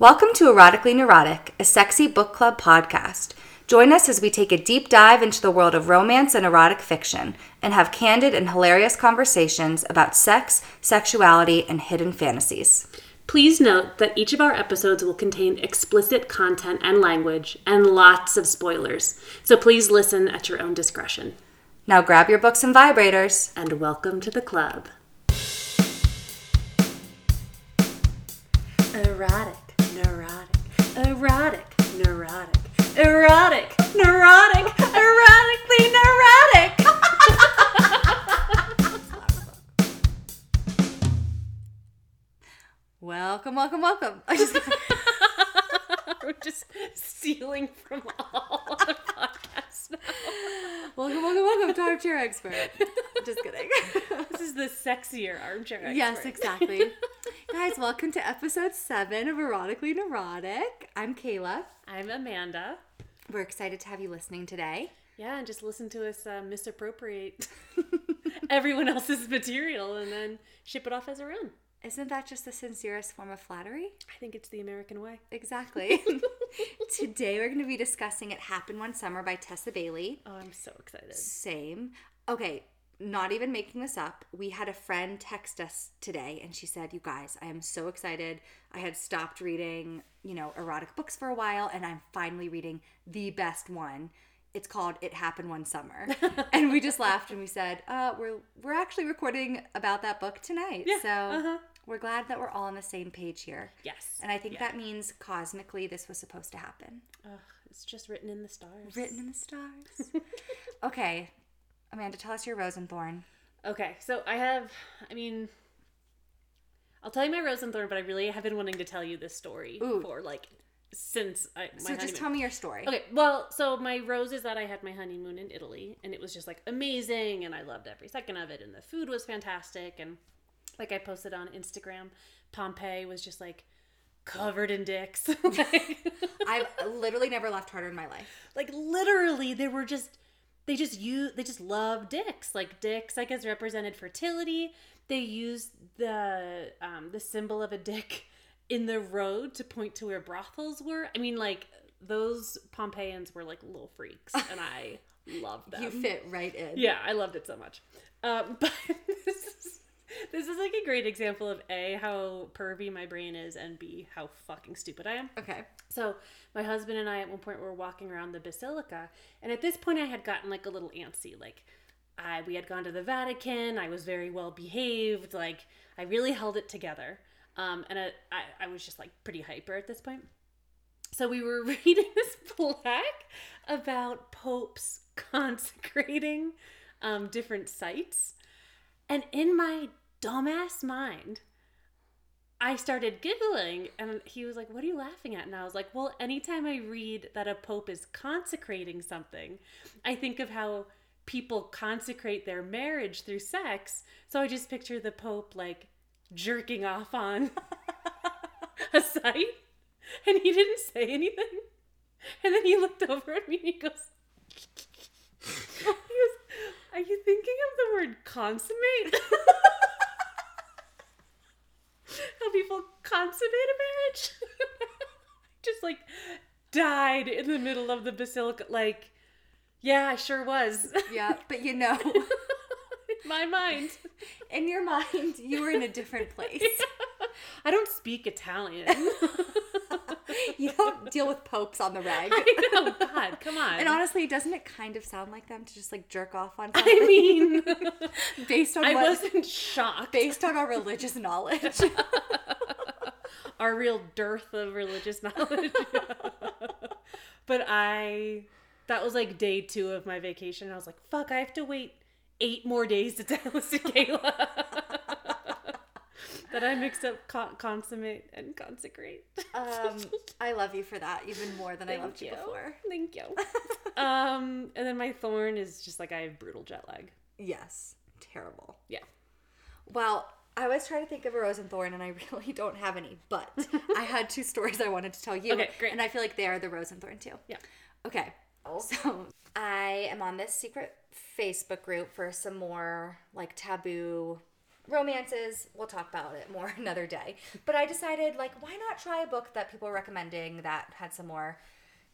Welcome to Erotically Neurotic, a sexy book club podcast. Join us as we take a deep dive into the world of romance and erotic fiction and have candid and hilarious conversations about sex, sexuality, and hidden fantasies. Please note that each of our episodes will contain explicit content and language and lots of spoilers, so please listen at your own discretion. Now grab your books and vibrators. And welcome to the club. Erotic, neurotic, erotic, neurotic, erotic, neurotic, erotically neurotic. Welcome, welcome, welcome. I just We're just stealing from all now. welcome, welcome, welcome to Armchair Expert. Just kidding. This is the sexier armchair expert. yes, exactly. Guys, welcome to episode seven of Erotically Neurotic. I'm Kayla. I'm Amanda. We're excited to have you listening today. Yeah, and just listen to us uh, misappropriate everyone else's material and then ship it off as our own. Isn't that just the sincerest form of flattery? I think it's the American way. Exactly. Today we're going to be discussing It Happened One Summer by Tessa Bailey. Oh, I'm so excited. Same. Okay, not even making this up. We had a friend text us today and she said, You guys, I am so excited. I had stopped reading, you know, erotic books for a while and I'm finally reading the best one. It's called It Happened One Summer. and we just laughed and we said, uh, we're we're actually recording about that book tonight. so uh-huh. we're glad that we're all on the same page here. Yes. And I think Yeah. that means cosmically this was supposed to happen. Ugh, it's just written in the stars. Written in the stars. okay. Amanda, tell us your rose and thorn. Okay, so I have, I mean, I'll tell you my rose and thorn, but I really have been wanting to tell you this story Ooh. for like since I, my So honeymoon. just tell me your story. Okay, well, so my rose is that I had my honeymoon in Italy, and it was just like amazing, and I loved every second of it, and the food was fantastic, and like I posted on Instagram, Pompeii was just like covered in dicks. like, I've literally never laughed harder in my life. like literally, they were just they just use they just love dicks. Like dicks, I guess, represented fertility. They used the um, the symbol of a dick in the road to point to where brothels were. I mean, like those Pompeians were like little freaks, and I loved them. You fit right in. Yeah, I loved it so much. Um, but this is this is like a great example of a how pervy my brain is, and b how fucking stupid I am. Okay. So my husband and I at one point were walking around the basilica, and at this point I had gotten like a little antsy. Like, I we had gone to the Vatican. I was very well behaved. Like, I really held it together. Um, and I, I, I was just like pretty hyper at this point. So we were reading this plaque about popes consecrating um, different sites, and in my dumbass mind, I started giggling and he was like, What are you laughing at? And I was like, Well, anytime I read that a pope is consecrating something, I think of how people consecrate their marriage through sex. So I just picture the pope like jerking off on a site and he didn't say anything. And then he looked over at me and he goes, he goes Are you thinking of the word consummate? how people consummate a marriage. Just like died in the middle of the basilica. Like, yeah, I sure was. Yeah, but you know, my mind. in your mind, you were in a different place. I don't speak Italian. You don't deal with popes on the reg. I know, God, come on. And honestly, doesn't it kind of sound like them to just like jerk off on I mean, based on I what, wasn't shocked. based on our religious knowledge? Our real dearth of religious knowledge. but I, that was like day two of my vacation. I was like, fuck, I have to wait eight more days to tell this to Kayla. that I mixed up con- consummate and consecrate. um, I love you for that even more than I loved you before. Thank you. um, and then my thorn is just like I have brutal jet lag. Yes, terrible. Yeah. Well, I was trying to think of a rose and thorn, and I really don't have any. But I had two stories I wanted to tell you. Okay, great. And I feel like they are the rose and thorn too. Yeah. Okay. So I am on this secret Facebook group for some more like taboo romances, we'll talk about it more another day. But I decided, like, why not try a book that people are recommending that had some more,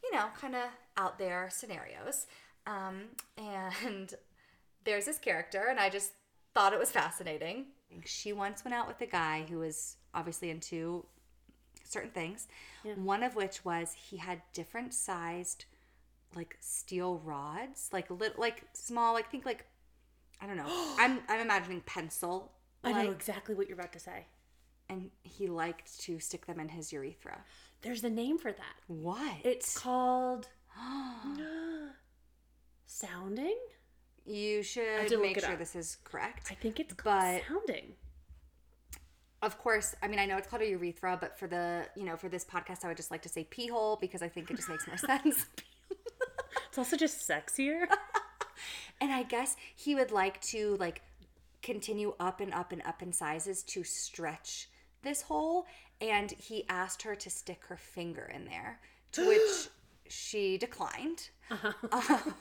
you know, kind of out there scenarios. Um, and there's this character, and I just thought it was fascinating. She once went out with a guy who was obviously into certain things. One of which was he had different sized, like steel rods, like little, like small, like think like, I don't know. I'm I'm imagining pencil. I know exactly what you're about to say. and he liked to stick them in his urethra. There's a name for that. What? It's called sounding. you should make sure up. this is correct. I think it's called But- sounding. of course, I mean I know it's called a urethra, but for the you know for this podcast, I would just like to say pee hole because I think it just makes more sense. It's also just sexier. And I guess he would like to like continue up and up and up in sizes to stretch this hole. And he asked her to stick her finger in there, to which she declined. Um,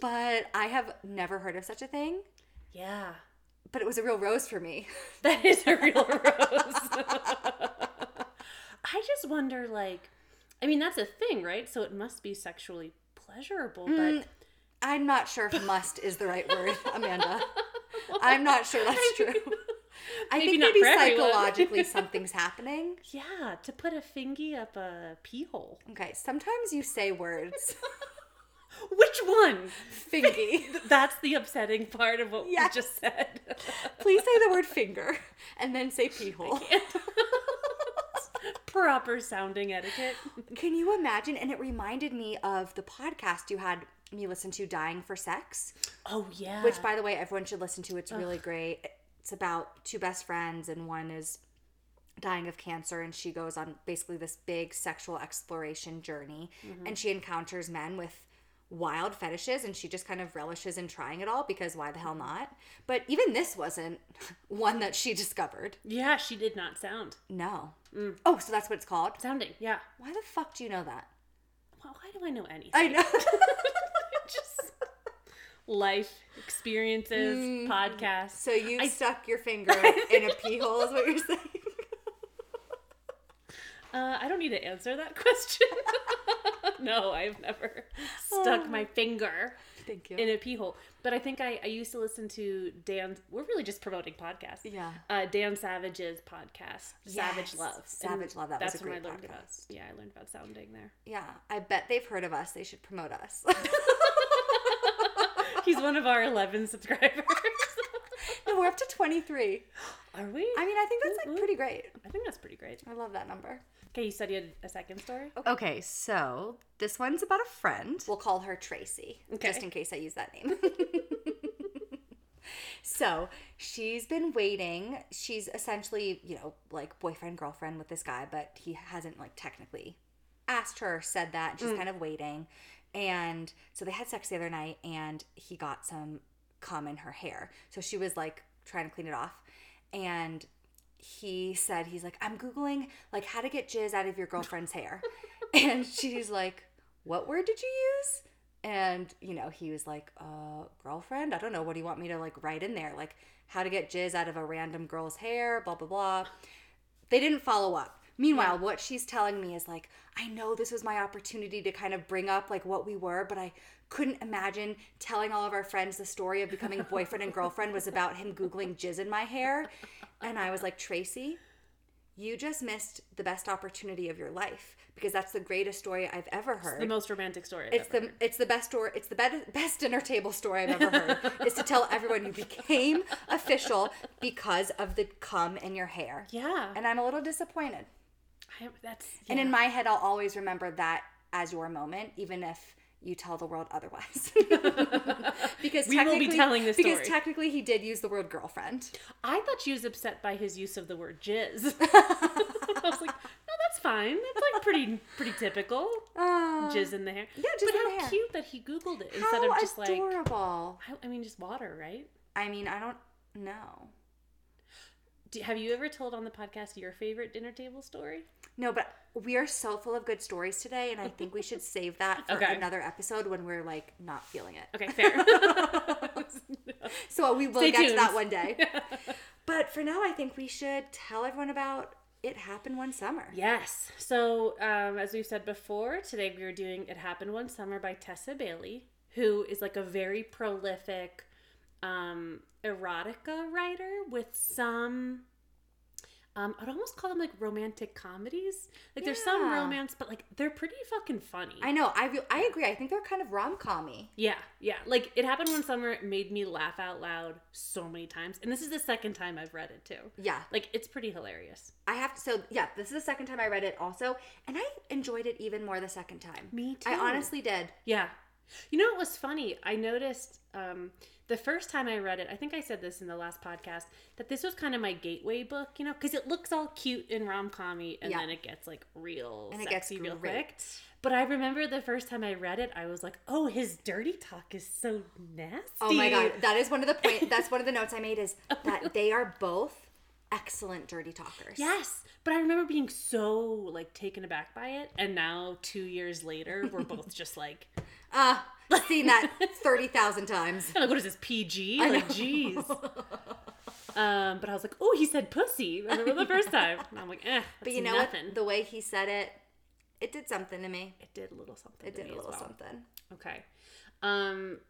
but I have never heard of such a thing. yeah. But it was a real rose for me. That is a real rose. I just wonder, like, I mean, that's a thing, right? So it must be sexually pleasurable, but mm, I'm not sure if must is the right word, Amanda. I'm not sure that's true. I Maybe think maybe psychologically something's happening. yeah, to put a fingy up a pee hole. Okay, sometimes you say words. Which one? Fingy. That's the upsetting part of what Yes. we just said. Please say the word finger and then say pee hole. Proper sounding etiquette. Can you imagine? And it reminded me of the podcast you had me listen to, Dying for Sex, Oh yeah. which, by the way, everyone should listen to. It's really great. It's about two best friends, and one is dying of cancer, and she goes on basically this big sexual exploration journey, mm-hmm. and she encounters men with wild fetishes and she just kind of relishes in trying it all because why the hell mm-hmm. not but even this wasn't one that she discovered yeah, she did not sound no oh so that's what it's called sounding. Yeah. why the fuck do you know that Well, why do I know anything? i know just life experiences, podcasts. So you I- stuck your finger in a pee hole, is what you're saying? Uh, I don't need to answer that question. no, I've never stuck my finger Thank you. in a pee hole. But I think I, I used to listen to Dan. We're really just promoting podcasts. Yeah. Uh, Dan Savage's podcast, Savage Love. Savage And Love, that was that's a when I learned about. podcast. Yeah, I learned about sounding there. yeah, I bet they've heard of us. They should promote us. He's one of our 11 subscribers. no, we're up to 23. Are we? I mean, I think that's like pretty great. I think that's pretty great. I love that number. Okay, you said you had a second story? Okay, so this one's about a friend. We'll call her Tracy, Okay. just in case I use that name. so she's been waiting. She's essentially, you know, like boyfriend, girlfriend with this guy, but he hasn't, like, technically asked her, said that. She's mm. kind of waiting. And so they had sex the other night, and he got some cum in her hair. So she was, like, trying to clean it off. And he said he's like i'm googling like how to get jizz out of your girlfriend's hair. And she's like what word did you use? And you know he was like uh girlfriend? I don't know. What do you want me to like write in there? Like how to get jizz out of a random girl's hair? Blah blah blah. They didn't follow up. Meanwhile what she's telling me is like i know this was my opportunity to kind of bring up like what we were but i couldn't imagine telling all of our friends the story of becoming boyfriend and girlfriend was about him googling jizz in my hair and i was like tracy you just missed the best opportunity of your life because that's the greatest story i've ever heard The most romantic story. I've it's the heard. it's the best story. It's the best best dinner table story I've ever heard. is to tell everyone you became official because of the cum in your hair. Yeah. And I'm a little disappointed. I, that's. And in my head, I'll always remember that as your moment, even if you tell the world otherwise. because We will be technically- telling this because technically he did use the word girlfriend. I thought she was upset by his use of the word jizz. I was like, no, that's fine. That's like pretty pretty typical. Oh, Jizz in the hair. Yeah, jizz but in how the hair. cute that he Googled it instead how of just like. adorable. I, I mean, just water, right? I mean, I don't know. Do, have you ever told on the podcast your favorite dinner table story? No, but we are so full of good stories today, and I think we should save that for Okay. another episode when we're like not feeling it. Okay, fair. so we will Stay get to that one day. but for now, I think we should tell everyone about It Happened One Summer. Yes. So, um, as we've said before, today we are doing It Happened One Summer by Tessa Bailey, who is like a very prolific um, erotica writer with some. Um, I'd almost call them like romantic comedies. Like there's some romance, but like they're pretty fucking funny. I know. I re- I agree. I think they're kind of rom commy. yeah, yeah. Like it happened one summer. It made me laugh out loud so many times, and this is the second time I've read it too. Yeah. Like it's pretty hilarious. I have to. So yeah, this is the second time I read it also, and I enjoyed it even more the second time. Me too. I honestly did. Yeah. You know what was funny? I noticed um, the first time I read it, I think I said this in the last podcast, that this was kind of my gateway book, you know, because it looks all cute and rom commy and Yeah. then it gets like real And it gets sexy real quick. But I remember the first time I read it, I was like, oh, his dirty talk is so nasty. Oh my god, that is one of the point. that's one of the notes I made is oh that they are both excellent dirty talkers. Yes. But I remember being so like taken aback by it. And now, two years later, we're both just like, Uh, seen that thirty thousand times. I'm like, what is this PG? I Like, know. jeez. Um, but I was like, oh, he said pussy. I remember the first time. And I'm like, eh, But you know nothing. what? The way he said it, it did something to me. it did a little something. It did a little well. something. Okay. Um,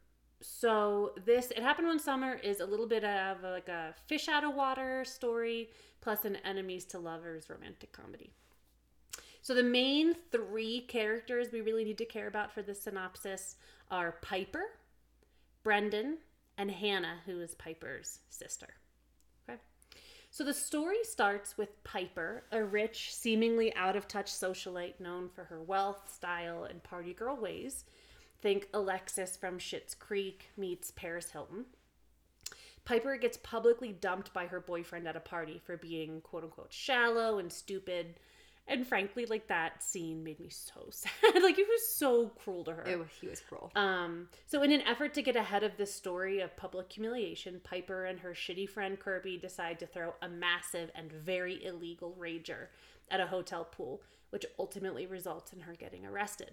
so this it happened one summer is a little bit of a, like a fish out of water story plus an enemies to lovers romantic comedy. So the main three characters we really need to care about for this synopsis are Piper, Brendan, and Hannah, who is Piper's sister. Okay. So the story starts with Piper, a rich, seemingly out of touch socialite known for her wealth, style, and party girl ways. Think Alexis from Schitt's Creek meets Paris Hilton. Piper gets publicly dumped by her boyfriend at a party for being quote unquote shallow and stupid. And frankly, like that scene made me so sad. like it was so cruel to her. It, he was cruel. Um, so, in an effort to get ahead of this story of public humiliation, Piper and her shitty friend Kirby decide to throw a massive and very illegal rager at a hotel pool, which ultimately results in her getting arrested.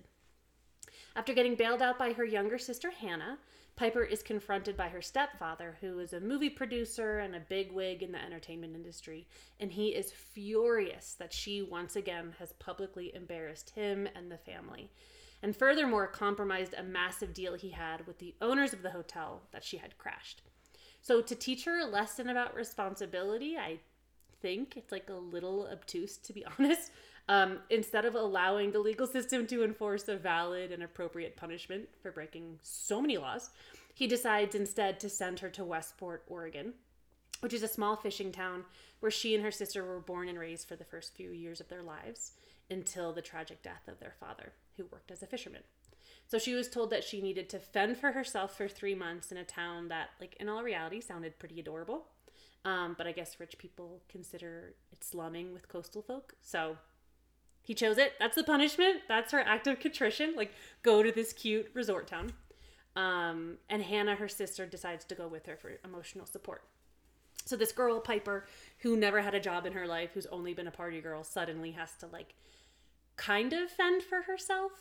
After getting bailed out by her younger sister Hannah, Piper is confronted by her stepfather, who is a movie producer and a bigwig in the entertainment industry, and he is furious that she once again has publicly embarrassed him and the family, and furthermore compromised a massive deal he had with the owners of the hotel that she had crashed. So, to teach her a lesson about responsibility, I think it's like a little obtuse to be honest. Um, instead of allowing the legal system to enforce a valid and appropriate punishment for breaking so many laws, he decides instead to send her to Westport, Oregon, which is a small fishing town where she and her sister were born and raised for the first few years of their lives until the tragic death of their father, who worked as a fisherman. So she was told that she needed to fend for herself for three months in a town that, like, in all reality, sounded pretty adorable. Um, but I guess rich people consider it slumming with coastal folk. So he chose it. That's the punishment. That's her act of contrition. Like, go to this cute resort town. Um, and Hannah, her sister, decides to go with her for emotional support. So this girl, Piper, who never had a job in her life, who's only been a party girl, suddenly has to like kind of fend for herself.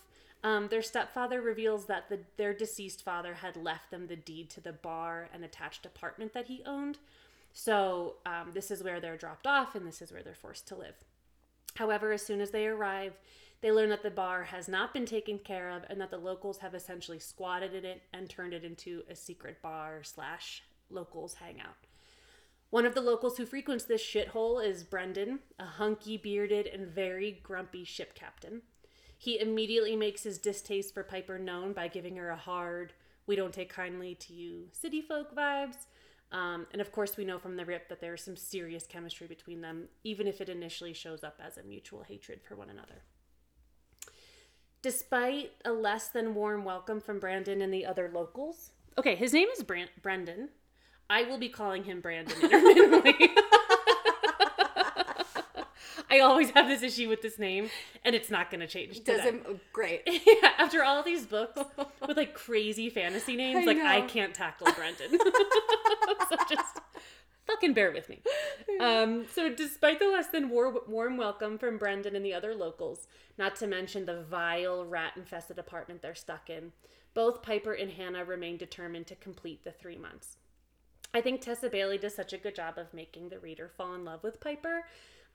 Um, their stepfather reveals that the, their deceased father had left them the deed to the bar and attached apartment that he owned. So um, this is where they're dropped off, and this is where they're forced to live. However, as soon as they arrive, they learn that the bar has not been taken care of, and that the locals have essentially squatted in it and turned it into a secret bar slash locals hangout. One of the locals who frequents this shithole is Brendan, a hunky, bearded, and very grumpy ship captain. He immediately makes his distaste for Piper known by giving her a hard, we don't take kindly to you city folk vibes. Um, and of course, we know from the rip that there is some serious chemistry between them, even if it initially shows up as a mutual hatred for one another. Despite a less than warm welcome from Brandon and the other locals, okay, his name is Bran- Brendan. I will be calling him Brandon intermittently. I always have this issue with this name, and it's not going to change. Today. Does him great. Yeah, after all these books with like crazy fantasy names, I like I can't tackle Brendan. so just fucking bear with me. Um, so despite the less than war- warm welcome from Brendan and the other locals, not to mention the vile rat-infested apartment they're stuck in, both Piper and Hannah remain determined to complete the three months. I think Tessa Bailey does such a good job of making the reader fall in love with Piper,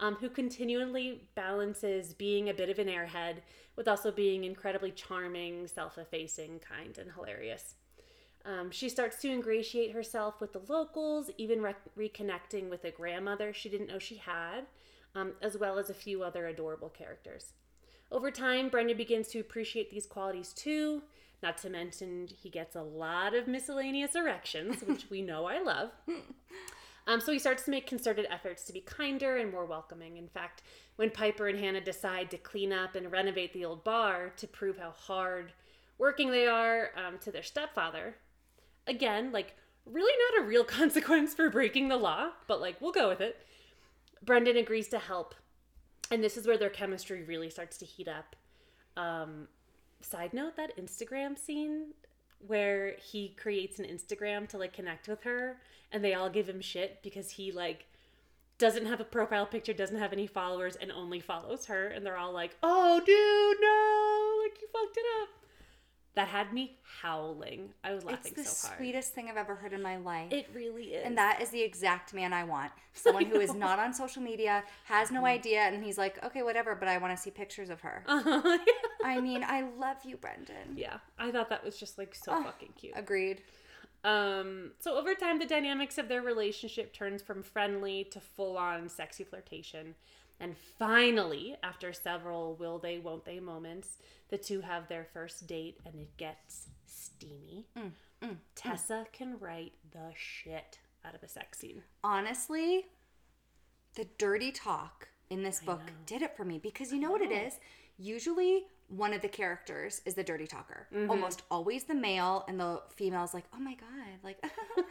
um, who continually balances being a bit of an airhead with also being incredibly charming, self effacing, kind, and hilarious. Um, she starts to ingratiate herself with the locals, even re- reconnecting with a grandmother she didn't know she had, um, as well as a few other adorable characters. Over time, Brendan begins to appreciate these qualities too, not to mention he gets a lot of miscellaneous erections, which we know I love. Um, so he starts to make concerted efforts to be kinder and more welcoming. In fact, when Piper and Hannah decide to clean up and renovate the old bar to prove how hard working they are um, to their stepfather, again, like really not a real consequence for breaking the law, but like we'll go with it. Brendan agrees to help, and this is where their chemistry really starts to heat up. Um, side note: that Instagram scene where he creates an Instagram to like connect with her, and they all give him shit because he like doesn't have a profile picture, doesn't have any followers, and only follows her, and they're all like, "Oh, dude, no! Like you fucked it up." That had me howling. I was It's laughing the so hard. sweetest thing I've ever heard in my life. It really is. and that is the exact man I want. Someone who is not on social media, has no idea, and he's like, okay, whatever, but I want to see pictures of her. Uh-huh. I mean, I love you, Brendan. yeah, I thought that was just like so Oh, fucking cute. Agreed. Um, so over time, the dynamics of their relationship turns from friendly to full on sexy flirtation. And finally, after several will they, won't they moments, the two have their first date and it gets steamy. Mm, mm, mm. Tessa can write the shit out of a sex scene. Honestly, the dirty talk in this book did it for me because you know what it is? Usually, one of the characters is the dirty talker. Mm-hmm. Almost always the male, and the female's like, oh my God. Like,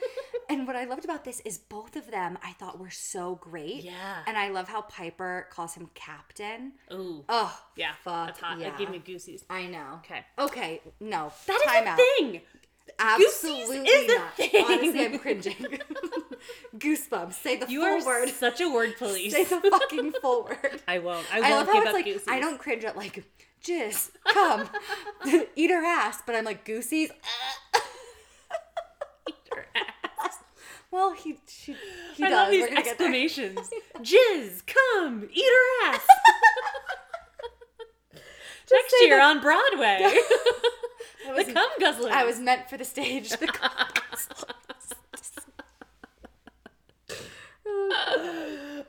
and what I loved about this is both of them I thought were so great. Yeah. And I love how Piper calls him captain. Ooh. Oh, yeah. fuck that's hot. yeah. It gave me goosies. I know. Okay. Okay, no. That is time a out. thing. Absolutely not. Honestly, I'm cringing. Goosebumps. Say the You full are word. such a word police. Say the fucking full word. I won't. I I, won't love how give it's up like goosies. I don't cringe at like jizz, come, eat her ass, but I'm like goosies. Your ass. Well, he she, he I does. love these We're gonna get there. exclamations. Jizz, come, eat her ass. Next year on Broadway. I the was, cum guzzler. I was meant for the stage. The cum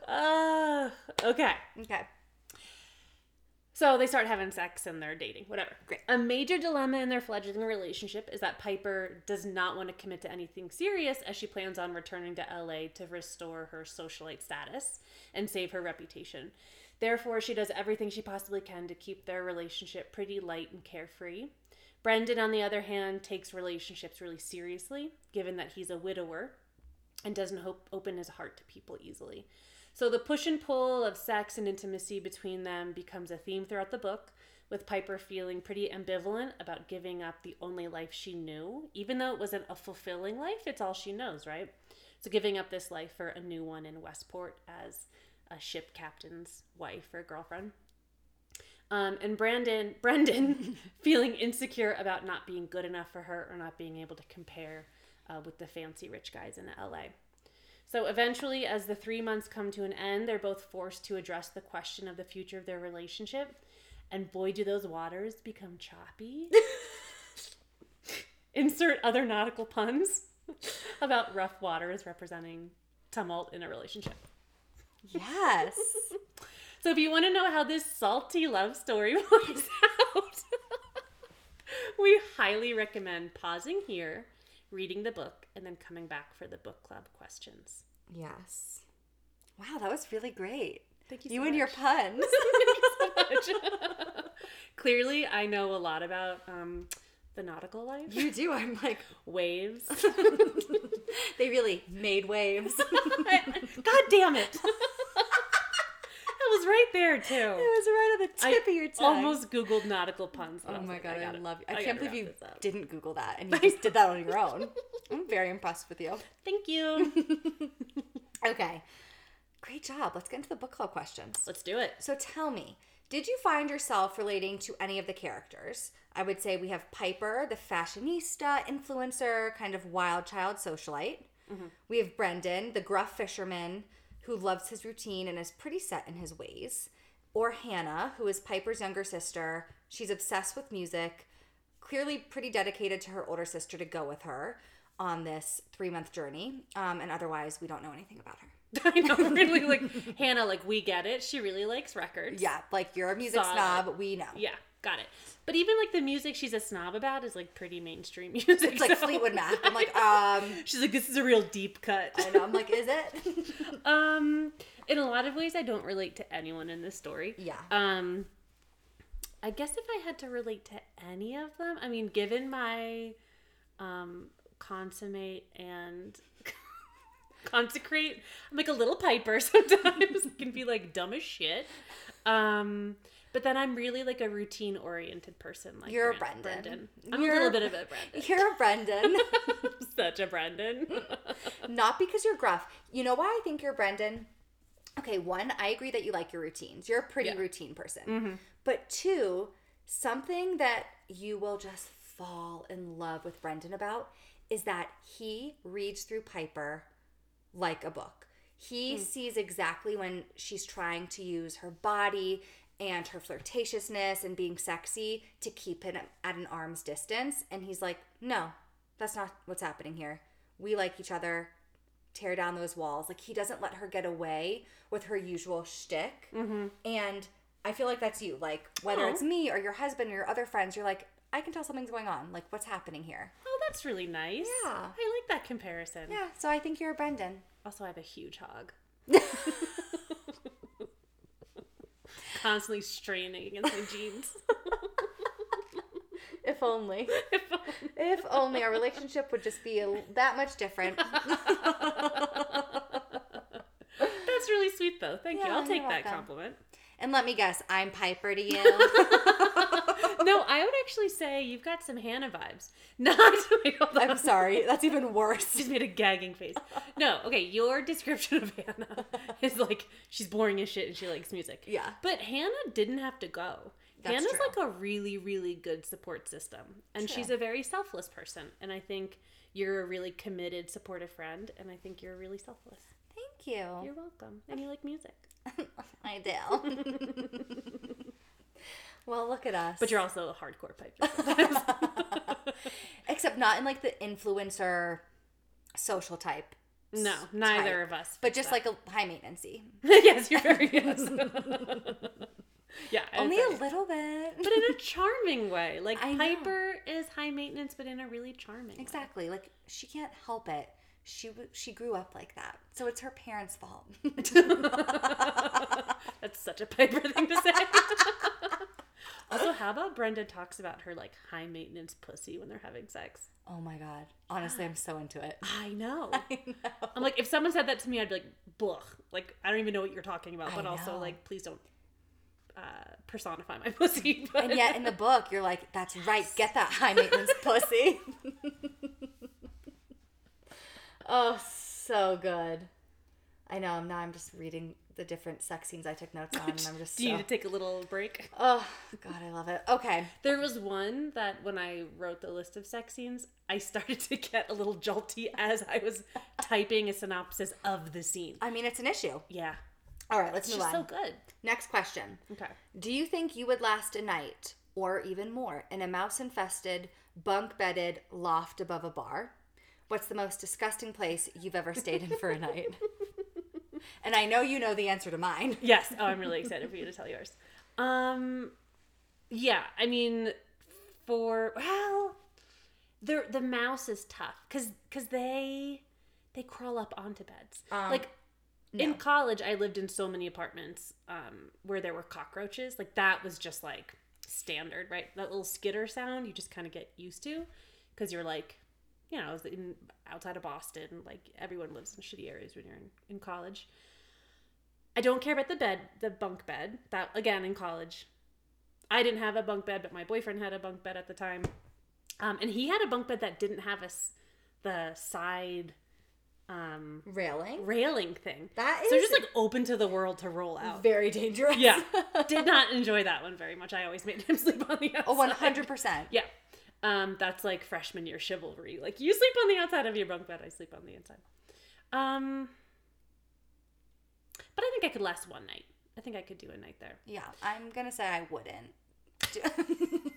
Uh, okay. okay. So they start having sex and they're dating, whatever. Great. A major dilemma in their fledgling relationship is that Piper does not want to commit to anything serious as she plans on returning to LA to restore her socialite status and save her reputation. Therefore, she does everything she possibly can to keep their relationship pretty light and carefree. Brendan, on the other hand, takes relationships really seriously, given that he's a widower and doesn't hope, open his heart to people easily. So the push and pull of sex and intimacy between them becomes a theme throughout the book, with Piper feeling pretty ambivalent about giving up the only life she knew, even though it wasn't a fulfilling life, it's all she knows, right? So giving up this life for a new one in Westport as a ship captain's wife or girlfriend. Um, and Brandon, Brendan, feeling insecure about not being good enough for her or not being able to compare uh, with the fancy rich guys in LA. So eventually, as the three months come to an end, they're both forced to address the question of the future of their relationship. And boy, do those waters become choppy. Insert other nautical puns about rough waters representing tumult in a relationship. Yes. So if you want to know how this salty love story plays out, we highly recommend pausing here, reading the book, and then coming back for the book club questions. Yes. Wow, that was really great. Thank you You so and your puns. Thank you so much. Clearly, I know a lot about um, the nautical life, you do. I'm like, waves. they really made waves. God damn it! Was right there too. It was right on the tip I of your tongue. almost googled nautical puns. Oh my like, god, I, gotta- love you. I, gotta can't believe you didn't Google that and you just did that on your own. I'm very impressed with you. Thank you. Okay. Great job. Let's get into the book club questions. Let's do it. So tell me, did you find yourself relating to any of the characters? I would say we have Piper, the fashionista, influencer, kind of wild child socialite. Mm-hmm. We have Brendan, the gruff fisherman who loves his routine and is pretty set in his ways. Or Hannah, who is Piper's younger sister. She's obsessed with music, clearly pretty dedicated to her older sister to go with her on this three month journey. Um, and otherwise, we don't know anything about her. I know, really like Hannah, like we get it. She really likes records. Yeah, like you're a music Solid. snob. We know. Yeah, got it. But even like the music she's a snob about is like pretty mainstream music. It's like so- Fleetwood Mac. I'm like, um, She's like, this is a real deep cut. I know. I'm like, is it? Um, in a lot of ways, I don't relate to anyone in this story. Yeah. Um, I guess if I had to relate to any of them, I mean, given my um consummate and consecrate, I'm like a little piper sometimes. can be like dumb as shit. Um, but then I'm really like a routine oriented person. Like You're a Bren- Brendan. I'm You're- a little bit of a Brendan. You're a Brendan. Such a Brendan. Not because you're gruff. You know why I think you're Brendan? Okay, one, I agree that you like your routines. You're a pretty Yeah. routine person. Mm-hmm. But two, something that you will just fall in love with Brendan about is that he reads through Piper like a book. He mm. sees exactly when she's trying to use her body and her flirtatiousness and being sexy to keep him at an arm's distance. And he's like, no, that's not what's happening here. We like each other. Tear down those walls. Like he doesn't let her get away with her usual shtick. Mm-hmm. And I feel like that's you. Like whether Aw. it's oh. me or your husband or your other friends, you're like, I can tell something's going on. Like what's happening here? oh, that's really nice. Yeah. I like that comparison. Yeah. So I think you're Brendan. Also, I have a huge hog. Constantly straining against my jeans. If only. if only our relationship would just be a, that much different. That's really sweet, though. Thank you. I'll take that welcome. compliment. And let me guess, I'm Piper to you. No, I would actually say you've got some Hannah vibes. Not. I'm sorry. That's even worse. Just made a gagging face. No, okay. Your description of Hannah is like she's boring as shit and she likes music. Yeah. But Hannah didn't have to go. That's Hannah's true. like a really, really good support system, and True. she's a very selfless person. And I think you're a really committed, supportive friend, and I think you're really selfless. Thank you. You're welcome, and you like music, I do. Well, look at us. but you're also a hardcore piper. Except not in like the influencer social type. no, neither Type. of us. But just that. like a high maintenancey. yes, you're very yes. yeah, Only a little bit. but in a charming way. Like I know. Piper is high maintenance, but in a really charming. way. Exactly. Like she can't help it. She she grew up like that, so it's her parents' fault. That's such a Piper thing to say. Also, how about Brendan talks about her like high maintenance pussy when they're having sex? oh my god! Honestly, I'm so into it. I know. I know. I'm like, if someone said that to me, I'd be like, "Blech!" Like, I don't even know what you're talking about. I But also, know. like, please don't uh, personify my pussy. But And yet in the book, you're like, "That's right. Get that high maintenance pussy." oh, so good. I know. Now I'm just reading the different sex scenes I took notes on, and I'm just do you so. need to take a little break? Oh God, I love it. Okay. There was one that when I wrote the list of sex scenes, I started to get a little jolty as I was typing a synopsis of the scene. I mean, it's an issue. Yeah, All right, let's it's move just on. so good. Next question. Okay. Do you think you would last a night, or even more, in a mouse infested, bunk bedded loft above a bar? What's the most disgusting place you've ever stayed in for a night? And I know you know the answer to mine. Yes. Oh, I'm really excited for you to tell yours. Um, yeah. I mean, for well, the the mouse is tough because because they they crawl up onto beds. Um, like in college, I lived in so many apartments um, where there were cockroaches. Like that was just like standard, right? That little skitter sound you just kind of get used to because you're like, you know, I was in outside of Boston. Like everyone lives in shitty areas when you're in, in college. I don't care about the bed, the bunk bed. That again in college, I didn't have a bunk bed, but my boyfriend had a bunk bed at the time, um, and he had a bunk bed that didn't have a the side um, Railing? railing thing. That is So just like open to the world to roll out. very dangerous. Yeah, did not enjoy that one very much. I always made him sleep on the outside. Oh, 100%. Yeah. Um, that's like freshman year chivalry. Like you sleep on the outside of your bunk bed, I sleep on the inside. Um, but I think I could last one night. I think I could do a night there. Yeah, I'm gonna say I wouldn't.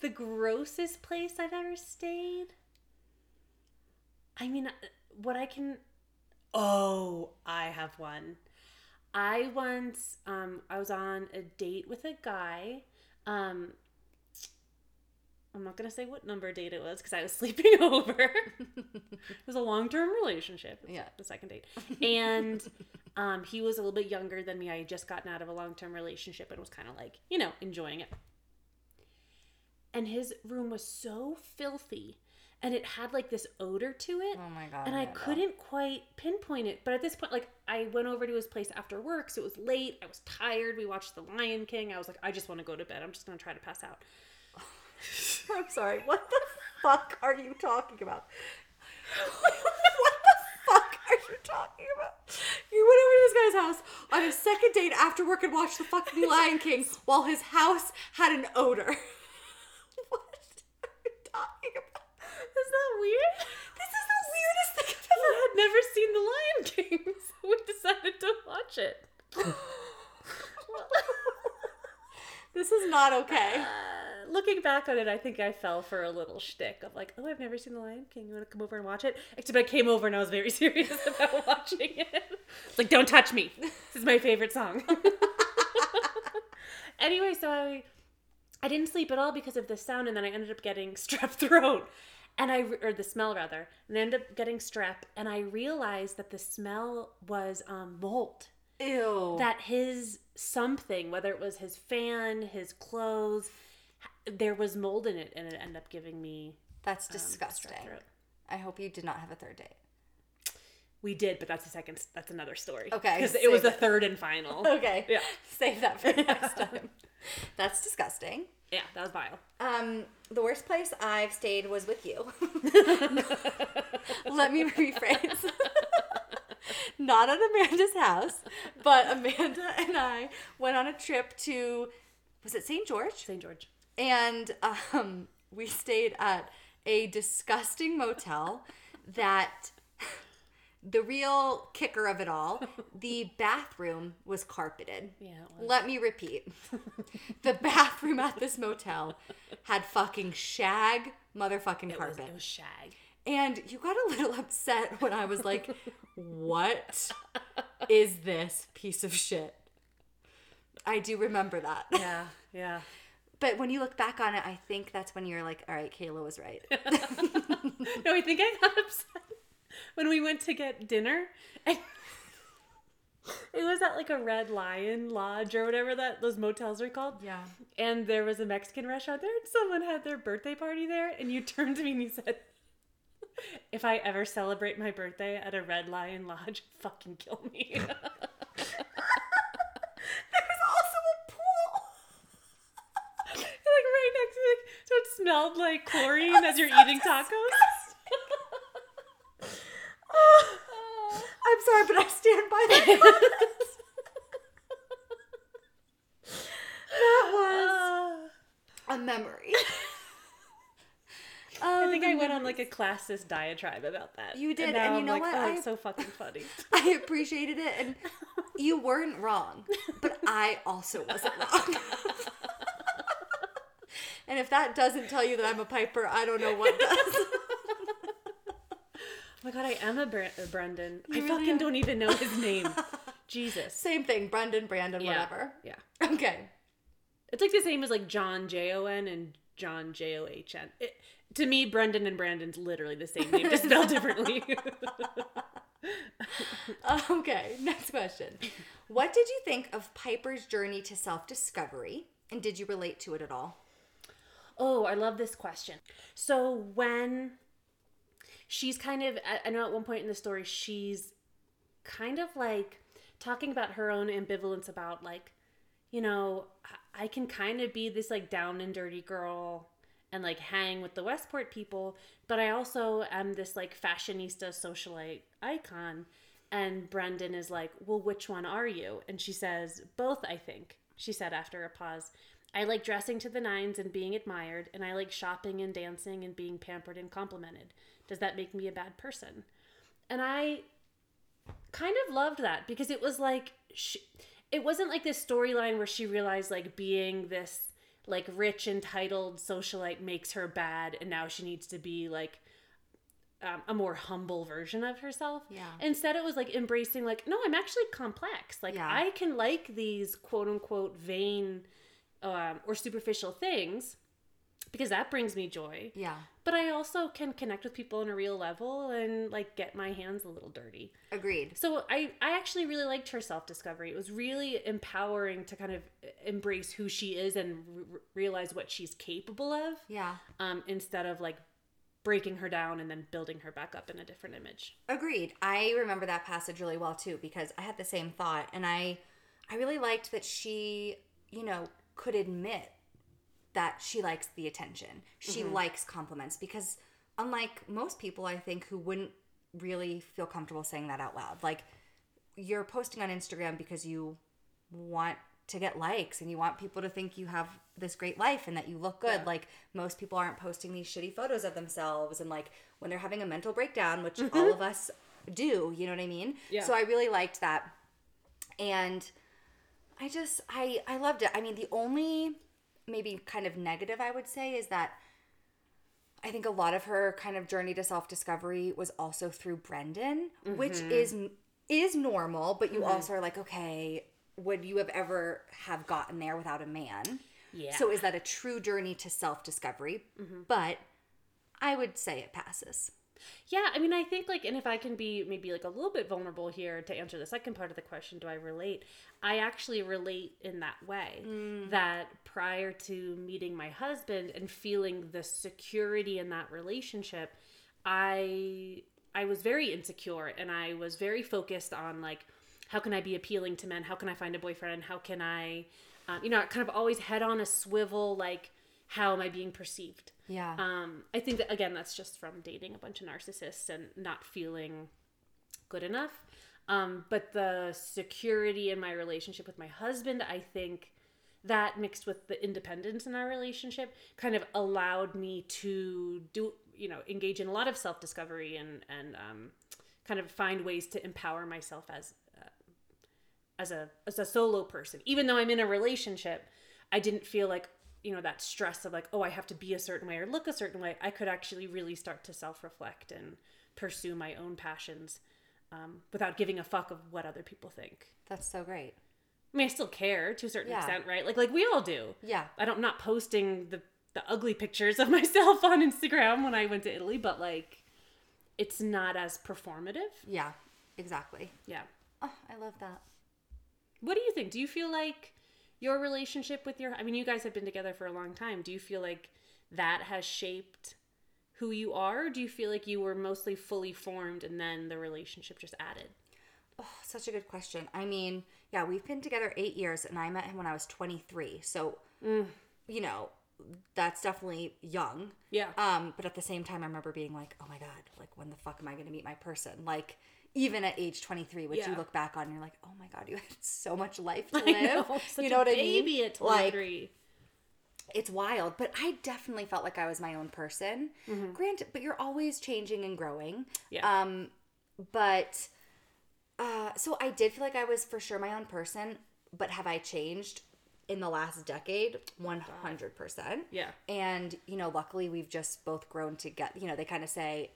The grossest place I've ever stayed. I mean, uh, what I can. Oh, I have one. I once, um, I was on a date with a guy. Um, I'm not gonna say what number date it was because I was sleeping over. it was a long term relationship. Yeah. the second date, and um, he was a little bit younger than me. I had just gotten out of a long term relationship and was kind of like, you know, enjoying it. And his room was so filthy, and it had like this odor to it oh my god. and I couldn't quite pinpoint it. But at this point, like I went over to his place after work, so it was late. I was tired. We watched The Lion King. I was like, I just want to go to bed. I'm just gonna try to pass out. I'm sorry. What the fuck are you talking about? what the fuck are you talking about? You went over to this guy's house on a second date after work and watched the fucking Lion King while his house had an odor. what are you talking about? Is that weird? This is the weirdest thing I've ever I had never seen The Lion King, so we decided to watch it. This is not okay. Uh, looking back on it, I think I fell for a little shtick of like, oh, I've never seen The Lion King. You want to come over and watch it? Except I came over and I was very serious about watching it. Like, don't touch me. This is my favorite song. anyway, so I, I didn't sleep at all because of the sound, and then I ended up getting strep throat, and I or the smell rather, and I ended up getting strep, and I realized that the smell was um, mold Ew. that his something, whether it was his fan, his clothes, there was mold in it, and it ended up giving me That's um, disgusting. throat. I hope you did not have a third date. We did, but that's the second. That's another story. Okay, because it was the third and final. Okay. Yeah. Save that for next time. That's disgusting. Yeah, that was vile. Um, the worst place I've stayed was with you. Let me rephrase. Not at Amanda's house, but Amanda and I went on a trip to was it St. George? St. George. And um, we stayed at a disgusting motel that the real kicker of it all, the bathroom was carpeted. Yeah, was. Let me repeat. the bathroom at this motel had fucking shag motherfucking It was, carpet. it was shag. And you got a little upset when I was like, what is this piece of shit? I do remember that. Yeah, yeah. But when you look back on it, I think that's when you're like, all right, Kayla was right. No, I think I got upset when we went to get dinner. And it was at like a Red Lion Lodge or whatever that those motels are called. Yeah. And there was a Mexican restaurant there, and someone had their birthday party there. And you turned to me and you said, "If I ever celebrate my birthday at a Red Lion Lodge, fucking kill me." There's also a pool. like right next to it, so it smelled like chlorine as you're eating tacos. Oh, I'm sorry, but I stand by that that was ah. a memory. I oh, think I went on like a classist diatribe about that. You did, now and you I'm know like, what? Oh, I- it's so fucking funny. I appreciated it, and you weren't wrong, but I also wasn't wrong. and if that doesn't tell you that I'm a piper, I don't know what does. Oh my god, I am a, Bre- a uh, Brendan. I really fucking are. don't even know his name. Jesus. Same thing, Brendan, Brandon, Yeah. whatever. Yeah. Okay. It's like the same as like John J O N and John J O H N. It- To me, Brendan and Brandon's literally the same name, just spelled differently. Okay, next question. What did you think of Piper's journey to self discovery, and did you relate to it at all? Oh, I love this question. So when she's kind of, I- know at one point in the story, she's kind of like talking about her own ambivalence about like, you know, I can kind of be this like down and dirty girl and like hang with the Westport people, but I also am this like fashionista socialite icon. And Brendan is like, Well, which one are you? And she says, Both, I think, she said after a pause. I like dressing to the nines and being admired, and I like shopping and dancing and being pampered and complimented. Does that make me a bad person? and I kind of loved that because it was like she, it wasn't like this storyline where she realized like being this like rich entitled socialite makes her bad and now she needs to be like um, a more humble version of herself. Yeah. Instead, it was like embracing, like, no, I'm actually complex. Like, Yeah. I can like these quote unquote vain um, or superficial things because that brings me joy. Yeah. But I also can connect with people on a real level and like get my hands a little dirty. Agreed. So I, I actually really liked her self discovery. It was really empowering to kind of embrace who she is and r- realize what she's capable of Yeah. um, instead of like breaking her down and then building her back up in a different image. Agreed. I remember that passage really well too because I had the same thought and I I really liked that she, you know, could admit that she likes the attention. She mm-hmm. likes compliments because unlike most people I think who wouldn't really feel comfortable saying that out loud. Like you're posting on Instagram because you want to get likes and you want people to think you have this great life and that you look good. Yeah. Like most people aren't posting these shitty photos of themselves and like when they're having a mental breakdown, which mm-hmm. all of us do, you know what I mean? Yeah. So I really liked that. And I just I I loved it. I mean, the only maybe kind of negative I would say is that I think a lot of her kind of journey to self-discovery was also through Brendan, which mm-hmm. is is normal, but you mm-hmm. also are like, okay, would you have ever have gotten there without a man? Yeah. So is that a true journey to self-discovery? Mm-hmm. But I would say it passes. Yeah, I mean, I think like, and if I can be maybe like a little bit vulnerable here to answer the second part of the question, do I relate? I actually relate in that way that prior to meeting my husband and feeling the security in that relationship, I I was very insecure and I was very focused on like how can I be appealing to men? How can I find a boyfriend? How can I, um, you know, kind of always head on a swivel like how am I being perceived? Yeah. Um, I think that again, that's just from dating a bunch of narcissists and not feeling good enough. Um, but the security in my relationship with my husband, I think that mixed with the independence in our relationship kind of allowed me to do, you know, engage in a lot of self discovery and and um, kind of find ways to empower myself as uh, as a as a solo person. Even though I'm in a relationship, I didn't feel like you know that stress of like oh I have to be a certain way or look a certain way. I could actually really start to self reflect and pursue my own passions um, without giving a fuck of what other people think. That's so great. I mean, I still care to a certain Yeah. extent, right? Like like we all do. Yeah. I don't I'm not posting the the ugly pictures of myself on Instagram when I went to Italy, but like it's not as performative. Yeah. Exactly. Yeah. Oh, I love that. What do you think? Do you feel like your relationship with your I mean, you guys have been together for a long time. Do you feel like that has shaped who you are? Or do you feel like you were mostly fully formed and then the relationship just added? Oh, such a good question. I mean, yeah, we've been together eight years, and I met him when I was 23. So, you know, that's definitely young. Yeah. Um, but at the same time, I remember being like, oh my God, like, when the fuck am I going to meet my person? Like, even at age 23, which you look back on and you're like, oh my God, you had so much life to live. know, you know what I baby mean? at Like, 23. it's wild, but I definitely felt like I was my own person. Granted, but you're always changing and growing. Yeah. Um, but uh, so I did feel like I was for sure my own person. But have I changed in the last decade? One hundred percent. Yeah. And you know, luckily we've just both grown together. You know, they kind of say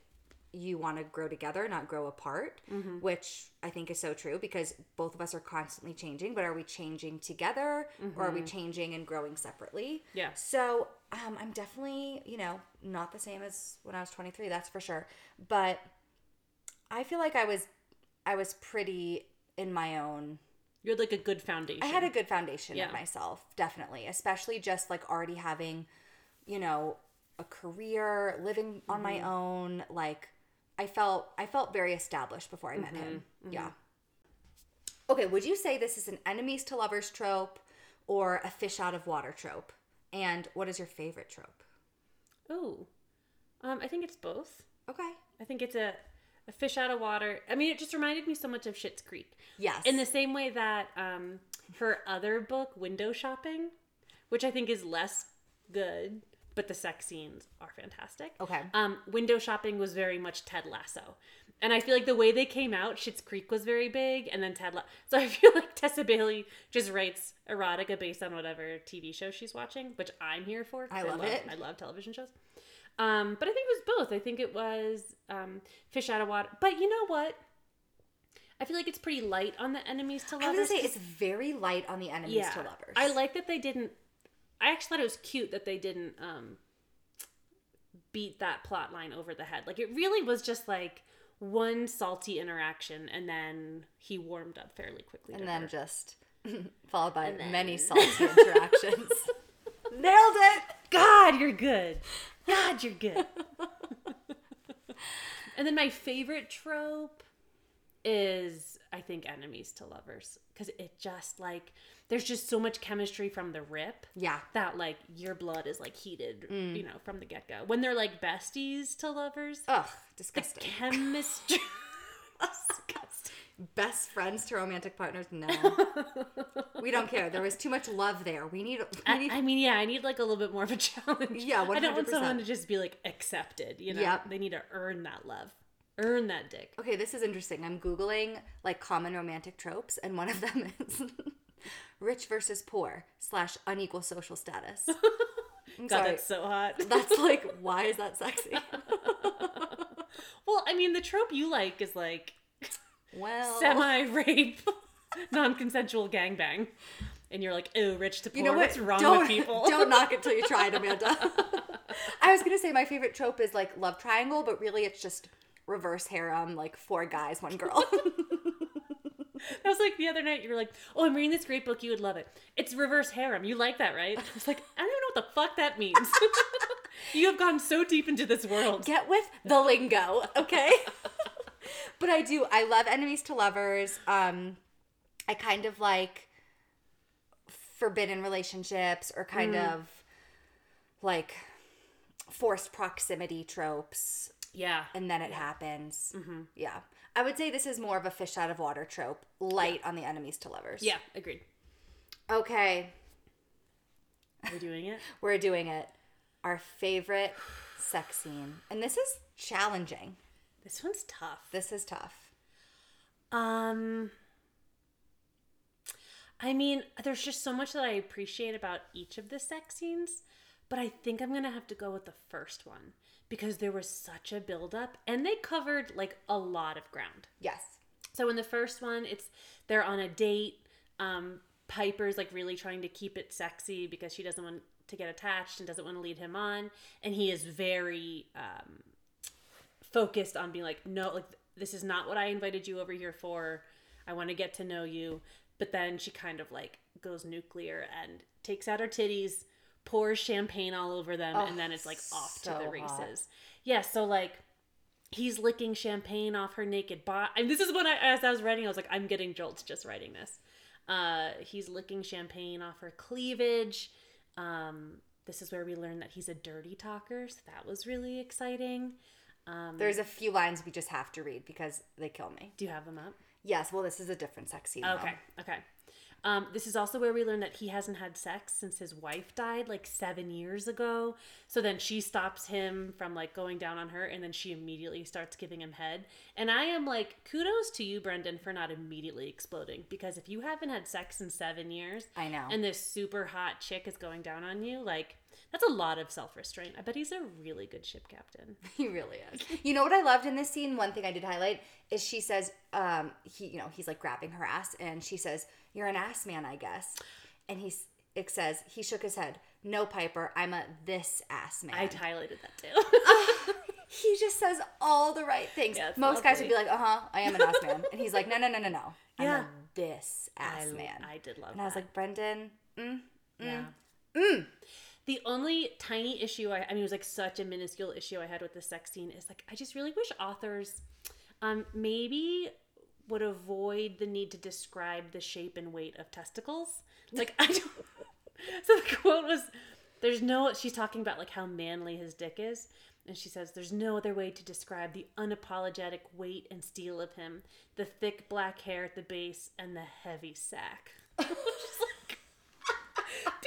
you want to grow together, not grow apart, which I think is so true because both of us are constantly changing. But are we changing together or are we changing and growing separately? Yeah. So um, I'm definitely, you know, not the same as when I was 23. That's for sure. But I feel like I was, I was pretty in my own You had like a good foundation. I had a good foundation Yeah. of myself, definitely. Especially just like already having, you know, a career, living on my Mm-hmm. own. Like I felt I felt very established before I met him. Mm-hmm. Yeah. Okay, would you say this is an enemies to lovers trope or a fish out of water trope? And what is your favorite trope? Oh, Um, I think it's both. Okay. I think it's a, a fish out of water. I mean, it just reminded me so much of Schitt's Creek. Yes. In the same way that um, her other book, Window Shopping, which I think is less good, but the sex scenes are fantastic. Okay. Um, window shopping was very much Ted Lasso. And I feel like the way they came out, Schitt's Creek was very big, and then Ted. La- so I feel like Tessa Bailey just writes erotica based on whatever TV show she's watching, which I'm here for. I love it. I love television shows. Um, but I think it was both. I think it was um, Fish Out of Water. But you know what? I feel like it's pretty light on the enemies to I was lovers. gonna say it's very light on the enemies to lovers. I like that they didn't. I actually thought it was cute that they didn't um, beat that plot line over the head. Like it really was just like one salty interaction, and then he warmed up fairly quickly. and then her. just followed by then- many salty interactions. Nailed it. God, you're good. God, you're good. and then my favorite trope is I think enemies to lovers because it just like there's just so much chemistry from the rip. Yeah. that like your blood is like heated, mm. you know, from the get go. When they're like besties to lovers, Ugh, the disgusting. chemistry. disgusting. Best friends to romantic partners? No. we don't care. There was too much love there. We need. We I, need. I mean, yeah, I need like a little bit more of a challenge. Yeah, I don't want someone to just be like accepted. You know, Yep. they need to earn that love, earn that dick. okay, this is interesting. I'm googling like common romantic tropes, and one of them is rich versus poor slash unequal social status. I'm God, sorry. that's so hot. That's like, why is that sexy? well, I mean, the trope you like is like Well, semi rape, non consensual gangbang. And you're like, oh, rich to poor. You know what? What's wrong don't, with people? don't knock it till you try it, Amanda. I was gonna say my favorite trope is like love triangle, but really it's just reverse harem, like four guys, one girl. I was like the other night, you were like, "Oh, I'm reading this great book. You would love it. It's reverse harem. You like that, right?" I was like, "I don't even know what the fuck that means." you have gone so deep into this world. Get with the lingo, okay? but I do. I love enemies to lovers. Um, I kind of like forbidden relationships or kind of like forced proximity tropes. Yeah, and then it happens. Yeah. I would say this is more of a fish out of water trope, light on the enemies to lovers. yeah, agreed. Okay, We're doing it? we're doing it. Our favorite sex scene. And this is challenging. This one's tough. This is tough. Um, I mean, there's just so much that I appreciate about each of the sex scenes, but I think I'm gonna have to go with the first one because there was such a buildup and they covered like a lot of ground. Yes. So in the first one, it's they're on a date. Um, Piper's like really trying to keep it sexy because she doesn't want to get attached and doesn't want to lead him on, and he is very um, focused on being like, no, like this is not what I invited you over here for. I want to get to know you. But then she kind of like goes nuclear and takes out her titties, pours champagne all over them, Oh, and then it's like off to so the hot. races. Yeah, so like he's licking champagne off her naked body. And this is when I, as I was writing, I was like, I'm getting jolts just writing this. Uh, he's licking champagne off her cleavage. Um, this is where we learn that he's a dirty talker. So that was really exciting. Um, There's a few lines we just have to read because they kill me. do you have them up? Yes, well, this is a different sex scene. though. Okay, okay. Um, this is also where we learn that he hasn't had sex since his wife died like seven years ago. So then she stops him from like going down on her, and then she immediately starts giving him head. And I am like, kudos to you, Brendan, for not immediately exploding. Because if you haven't had sex in seven years, I know. and this super hot chick is going down on you, like that's a lot of self restraint. I bet he's a really good ship captain. He really is. You know what I loved in this scene? One thing I did highlight is she says, um, he, you know, he's like grabbing her ass, and she says, "You're an ass man, I guess." And he's, it says, he shook his head. No, Piper, I'm a this ass man. I highlighted that too. he just says all the right things. Yeah, Most guys would be like, "Uh huh, I am an ass man," and he's like, "No, no, no, no, no, I'm Yeah. a this ass I, man." I did love that. and I was like, Brendan, mm, Yeah. The only tiny issue I, I mean, it was like such a minuscule issue I had with the sex scene is like, I just really wish authors um, maybe would avoid the need to describe the shape and weight of testicles. Like, I don't. so the quote was, there's no, she's talking about like how manly his dick is. And she says, There's no other way to describe the unapologetic weight and steel of him, the thick black hair at the base, and the heavy sack.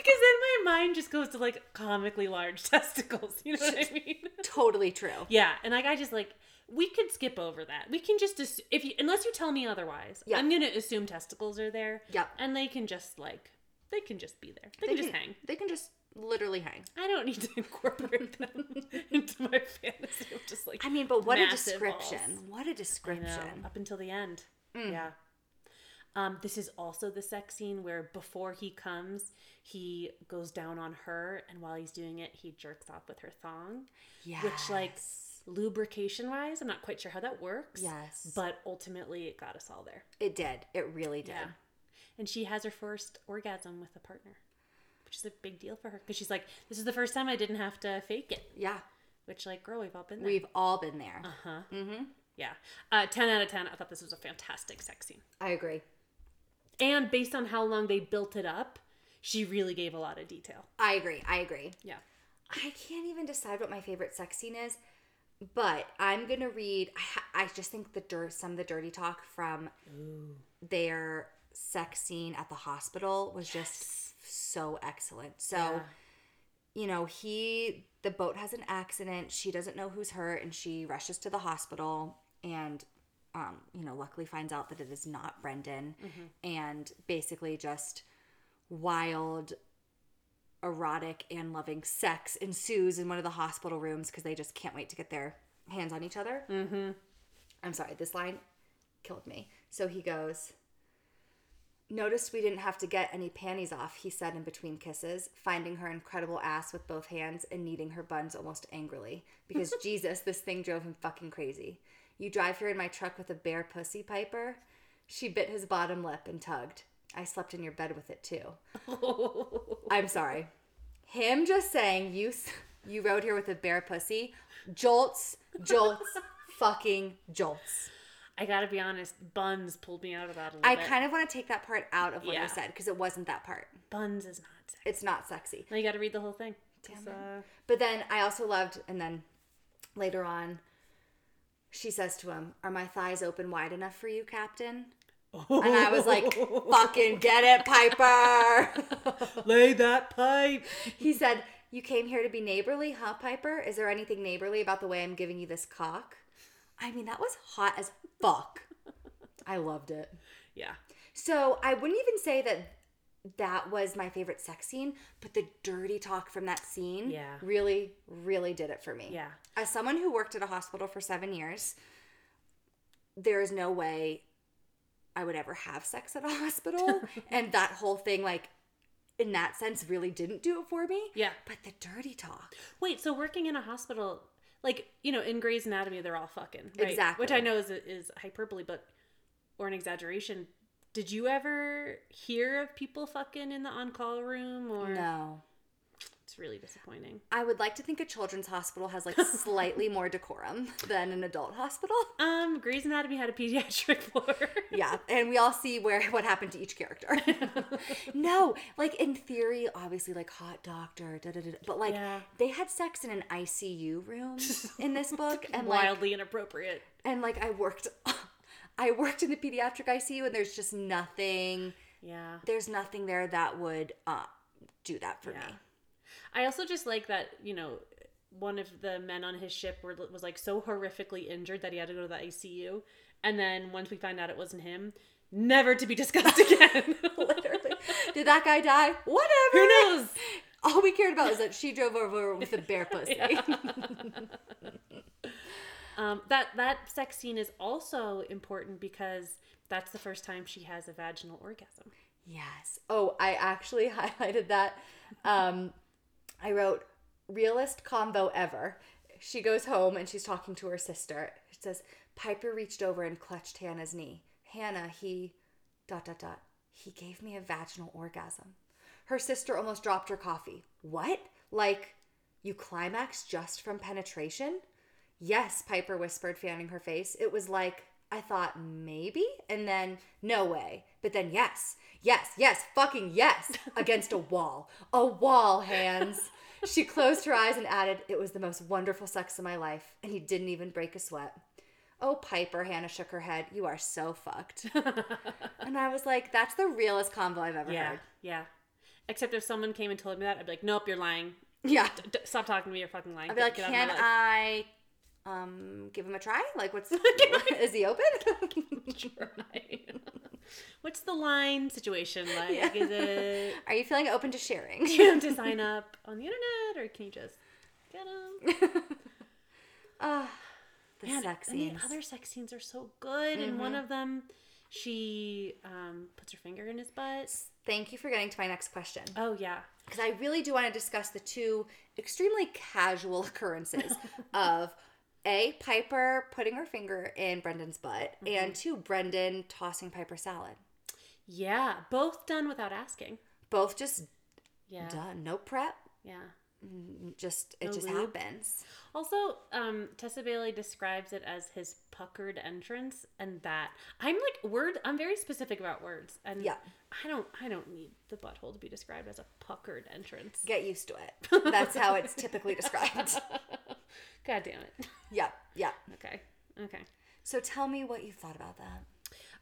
Because then my mind just goes to like comically large testicles. You know what I mean? totally true. Yeah, and like I just like we could skip over that. We can just if you unless you tell me otherwise. Yeah. I'm gonna assume testicles are there. Yep. And they can just like they can just be there. They, can just hang. They can just literally hang. I don't need to incorporate them into my fantasy of just like I mean, but what a description. balls. What a description. up until the end. Mm. Yeah. Um, this is also the sex scene where before he comes, he goes down on her, and while he's doing it, he jerks off with her thong. Yes. Which, like, lubrication wise, I'm not quite sure how that works. Yes. But ultimately, it got us all there. it did. It really did. Yeah. And she has her first orgasm with a partner, which is a big deal for her because she's like, this is the first time I didn't have to fake it. Yeah. Which, like, girl, we've all been there. We've all been there. Uh huh. Mm-hmm. Yeah. Uh, 10 out of 10. I thought this was a fantastic sex scene. I agree. And based on how long they built it up, she really gave a lot of detail. I agree. I agree. Yeah. I can't even decide what my favorite sex scene is, but I'm gonna read. I, I just think the dirt, some of the dirty talk from their sex scene at the hospital was just so excellent. So, Yeah. you know, he the boat has an accident. She doesn't know who's hurt, and she rushes to the hospital and. Um, you know, luckily finds out that it is not Brendan, and basically just wild erotic and loving sex ensues in one of the hospital rooms because they just can't wait to get their hands on each other. Mm-hmm. I'm sorry, this line killed me. So he goes, Noticed we didn't have to get any panties off, he said in between kisses, finding her incredible ass with both hands and kneading her buns almost angrily. Because Jesus, this thing drove him fucking crazy. You drive here in my truck with a bare pussy, Piper? She bit his bottom lip and tugged. I slept in your bed with it too. I'm sorry. Him just saying you you rode here with a bare pussy jolts, jolts, fucking jolts. I gotta be honest, buns pulled me out of that a little I bit. kind of want to take that part out of what Yeah. I said because it wasn't that part. buns is not sex. It's not sexy. Now you gotta read the whole thing. 'cause, Damn uh, But then I also loved, and then later on, she says to him, "Are my thighs open wide enough for you, Captain?" And I was like, "Fucking get it, Piper." lay that pipe. he said, "You came here to be neighborly, huh, Piper? Is there anything neighborly about the way I'm giving you this cock?" I mean, that was hot as fuck. I loved it. Yeah. So I wouldn't even say that that was my favorite sex scene, but the dirty talk from that scene Yeah. really, really did it for me. Yeah. As someone who worked at a hospital for seven years, there is no way I would ever have sex at a hospital. and that whole thing, like, in that sense, really didn't do it for me. Yeah. But the dirty talk. Wait, so working in a hospital, like you know, in Grey's Anatomy, they're all fucking right? Exactly. which I know is is hyperbole, but or an exaggeration. Did you ever hear of people fucking in the on-call room, or No. It's really disappointing? I would like to think a children's hospital has like slightly more decorum than an adult hospital. Um, Grey's Anatomy had a pediatric floor. Yeah, and we all see where what happened to each character. no, like in theory, obviously, like hot doctor, da da da. But like Yeah. they had sex in an ICU room in this book, and like Wildly inappropriate. and like I worked, I worked in the pediatric ICU, and there's just nothing. Yeah. There's nothing there that would uh, do that for Yeah. me. I also just like that, you know, one of the men on his ship were, was like so horrifically injured that he had to go to the ICU. And then once we find out it wasn't him, never to be discussed again. Literally, did that guy die? Whatever. Who knows? All we cared about was that she drove over with a bare pussy. Um, that that sex scene is also important because that's the first time she has a vaginal orgasm. Yes. Oh, I actually highlighted that. Um, I wrote realist convo ever. She goes home and she's talking to her sister. It says Piper reached over and clutched Hannah's knee. Hannah, he dot dot dot. He gave me a vaginal orgasm. Her sister almost dropped her coffee. What? Like you climax just from penetration? Yes, Piper whispered, fanning her face. It was like, I thought maybe, and then no way. But then yes, yes, yes, fucking yes, against a wall. A wall, hands. She closed her eyes and added, It was the most wonderful sex of my life, and he didn't even break a sweat. Oh, Piper, Hannah shook her head. You are so fucked. and I was like, That's the realest convo I've ever Yeah, heard. yeah. Except if someone came and told me that, I'd be like, nope, you're lying. Yeah. D- d- stop talking to me. You're fucking lying. I'd be like, Get out of my Can. I Um, give him a try. Like, what's is he open? What's the line situation like? Yeah. Is it Are you feeling open to sharing? do you have to sign up on the internet, or can you just get him? Ah, the Man, sex and the other sex scenes are so good. And one of them, she um, puts her finger in his butt. Thank you for getting to my next question. Oh yeah, because I really do want to discuss the two extremely casual occurrences of a Piper putting her finger in Brendan's butt, Mm-hmm. and two Brendan tossing Piper salad. yeah, both done without asking. Both just Yeah, done, no prep, yeah. Just it just lube. happens. Also, um, Tessa Bailey describes it as his puckered entrance, and that I'm like word. I'm very specific about words, and Yeah. I don't. I don't need the butthole to be described as a puckered entrance. Get used to it. That's how it's typically described. God damn it. Yeah, yeah. Okay. Okay. So tell me what you thought about that.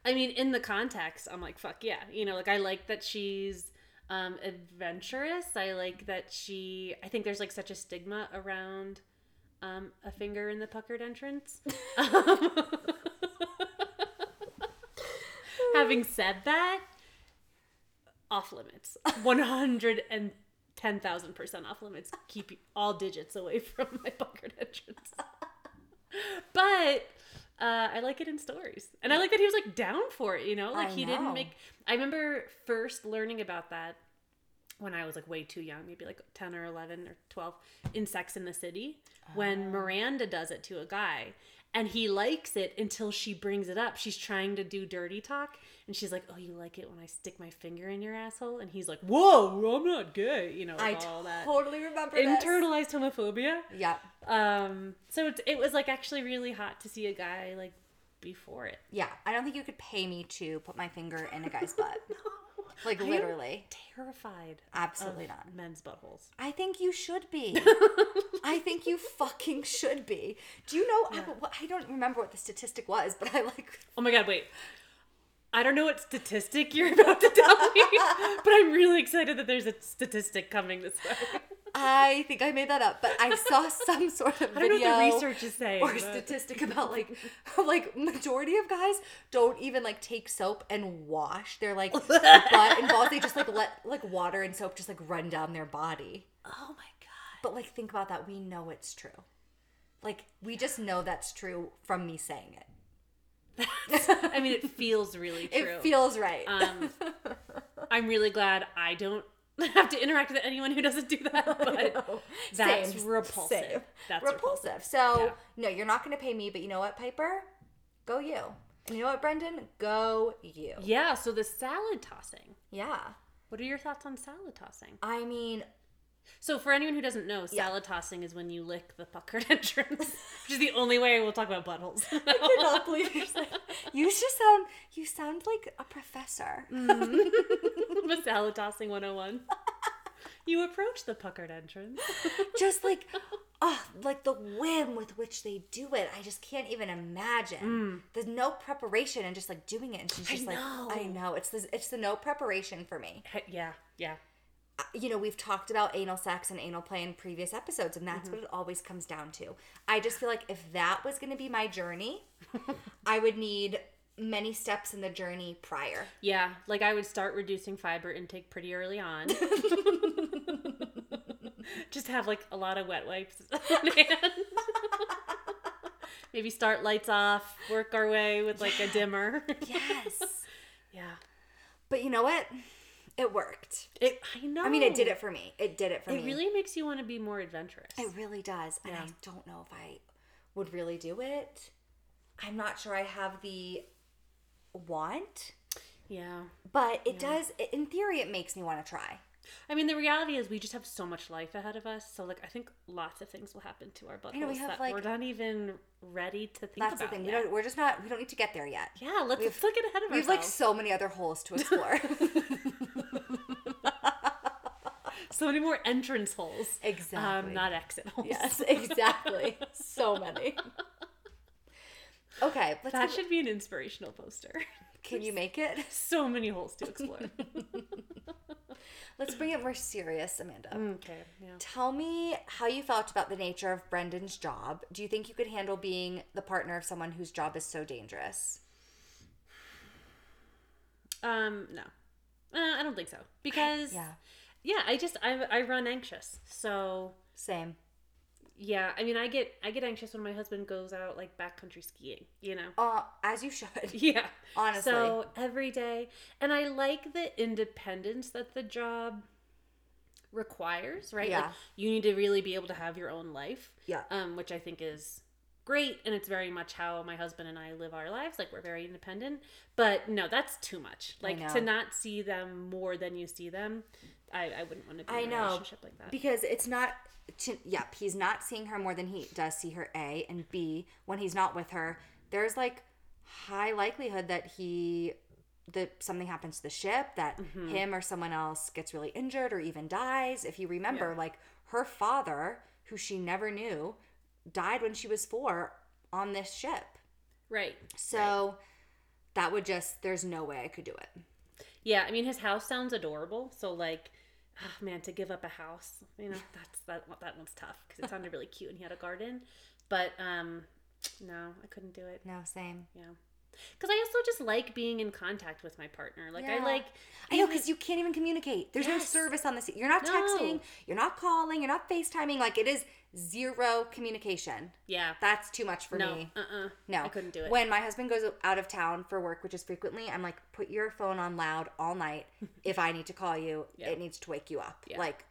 I mean, in the context, I'm like, fuck yeah. You know, like I like that she's um, adventurous. I like that she. I think there's like such a stigma around um, a finger in the puckered entrance. Um, having said that, off limits. One hundred and ten thousand percent off limits. Keep all digits away from my puckered entrance. but uh, I like it in stories, and I like that he was like down for it. You know, like I he know. didn't make. I remember first learning about that when I was like way too young, maybe like ten or eleven or twelve, in Sex in the City, when Miranda does it to a guy. And he likes it until she brings it up. She's trying to do dirty talk, and she's like, "Oh, you like it when I stick my finger in your asshole?" And he's like, "Whoa, I'm not gay," you know, I like all that totally remember this. internalized homophobia. Yeah, Um, so it's, it was like actually really hot to see a guy like before it. yeah. I don't think you could pay me to put my finger in a guy's butt. Like I literally. terrified. Absolutely not. Men's buttholes. I think you should be. I think you fucking should be. Do you know? I, I don't remember what the statistic was, but I like. Oh my god, wait. I don't know what statistic you're about to tell me, but I'm really excited that there's a statistic coming this way. I think I made that up, but I saw some sort of I don't know video what the research is saying. or but- statistic about like, like majority of guys don't even like take soap and wash They're like butt and balls. They just like let like water and soap just like run down their body. Oh my god. But like, think about that. We know it's true. Like, we just know that's true from me saying it. I mean, it feels really true. It feels right. Um, I'm really glad I don't have to interact with anyone who doesn't do that, but that's Same, repulsive. same. That's repulsive. So Yeah. no, you're not going to pay me, but you know what, Piper? Go you. And you know what, Brendan? Go you. Yeah, so the salad tossing. Yeah. What are your thoughts on salad tossing? I mean, So, for anyone who doesn't know, Yeah. salad tossing is when you lick the puckered entrance, which is the only way we'll talk about buttholes. I cannot believe saying. You just sound. You sound like a professor. Mm-hmm. but salad tossing 101. You approach the puckered entrance. just like, oh, like the whim with which they do it. I just can't even imagine. There's no preparation and just like doing it. And she's Mm. I just like, know. I know. It's the it's the no preparation for me. Yeah, yeah. you know, we've talked about anal sex and anal play in previous episodes, and that's what it always comes down to. I just feel like if that was going to be my journey, I would need many steps in the journey prior. Yeah, like I would start reducing fiber intake pretty early on. Just have like a lot of wet wipes on hand. Maybe start lights off, work our way with like a dimmer. Yes. yeah. but you know what? It worked. It I know. I mean, it did it for me. It did it for It me. It really makes you want to be more adventurous. It really does. And I don't know if I would really do it. I'm not sure I have the want, yeah. but it does, in theory, it makes me want to try. I mean, the reality is we just have so much life ahead of us. So, like, I think lots of things will happen to our buttholes know, we have, that like- we're not even ready to think That's the about. thing. We yet. don't, we're just not, we don't need to get there yet. Yeah, let's, We let's look ahead of ourselves. We have like so many other holes to explore. so many more entrance holes. Exactly. Um, not exit holes. yes, exactly. So many. Okay, let's. That should be an inspirational poster. can you make it? so many holes to explore. Let's bring it more serious, Amanda. Okay. Yeah. Tell me how you felt about the nature of Brendan's job. Do you think you could handle being the partner of someone whose job is so dangerous? Um. No. Uh, I don't think so because Yeah. yeah, I just I I run anxious. So Same. Yeah, I mean I get I get anxious when my husband goes out like backcountry skiing. You know. Uh, as you should. Yeah. Honestly. So every day, and I like the independence that the job requires, right? Like Yeah. you need to really be able to have your own life. Yeah. Um, which I think is great, and it's very much how my husband and I live our lives. Like we're very independent. But no, that's too much. Like to not see them more than you see them. I, I wouldn't want to be I in a know. relationship like that. Because it's not. To, yep, he's not seeing her more than he does see her. A and B. When he's not with her, there's like high likelihood that he that something happens to the ship, that Mm-hmm. him or someone else gets really injured or even dies. If you remember, like her father, who she never knew, died when she was four on this ship. right. So that would just there's no way I could do it. Yeah, I mean his house sounds adorable. So like, ah, man, to give up a house, you know, that's that that one's tough because it sounded really cute and he had a garden. But um, no, I couldn't do it. No, same. Yeah, because I also just like being in contact with my partner. Like I like, I know because you can't even communicate. There's no service on this. You're not No. texting. You're not calling. You're not FaceTiming. Like it is zero communication. yeah, That's too much for no, me. uh, uh No, I couldn't do it. When my husband goes out of town for work, which is frequently, I'm like, put your phone on loud all night. if I need to call you, Yeah. it needs to wake you up. Yeah. Like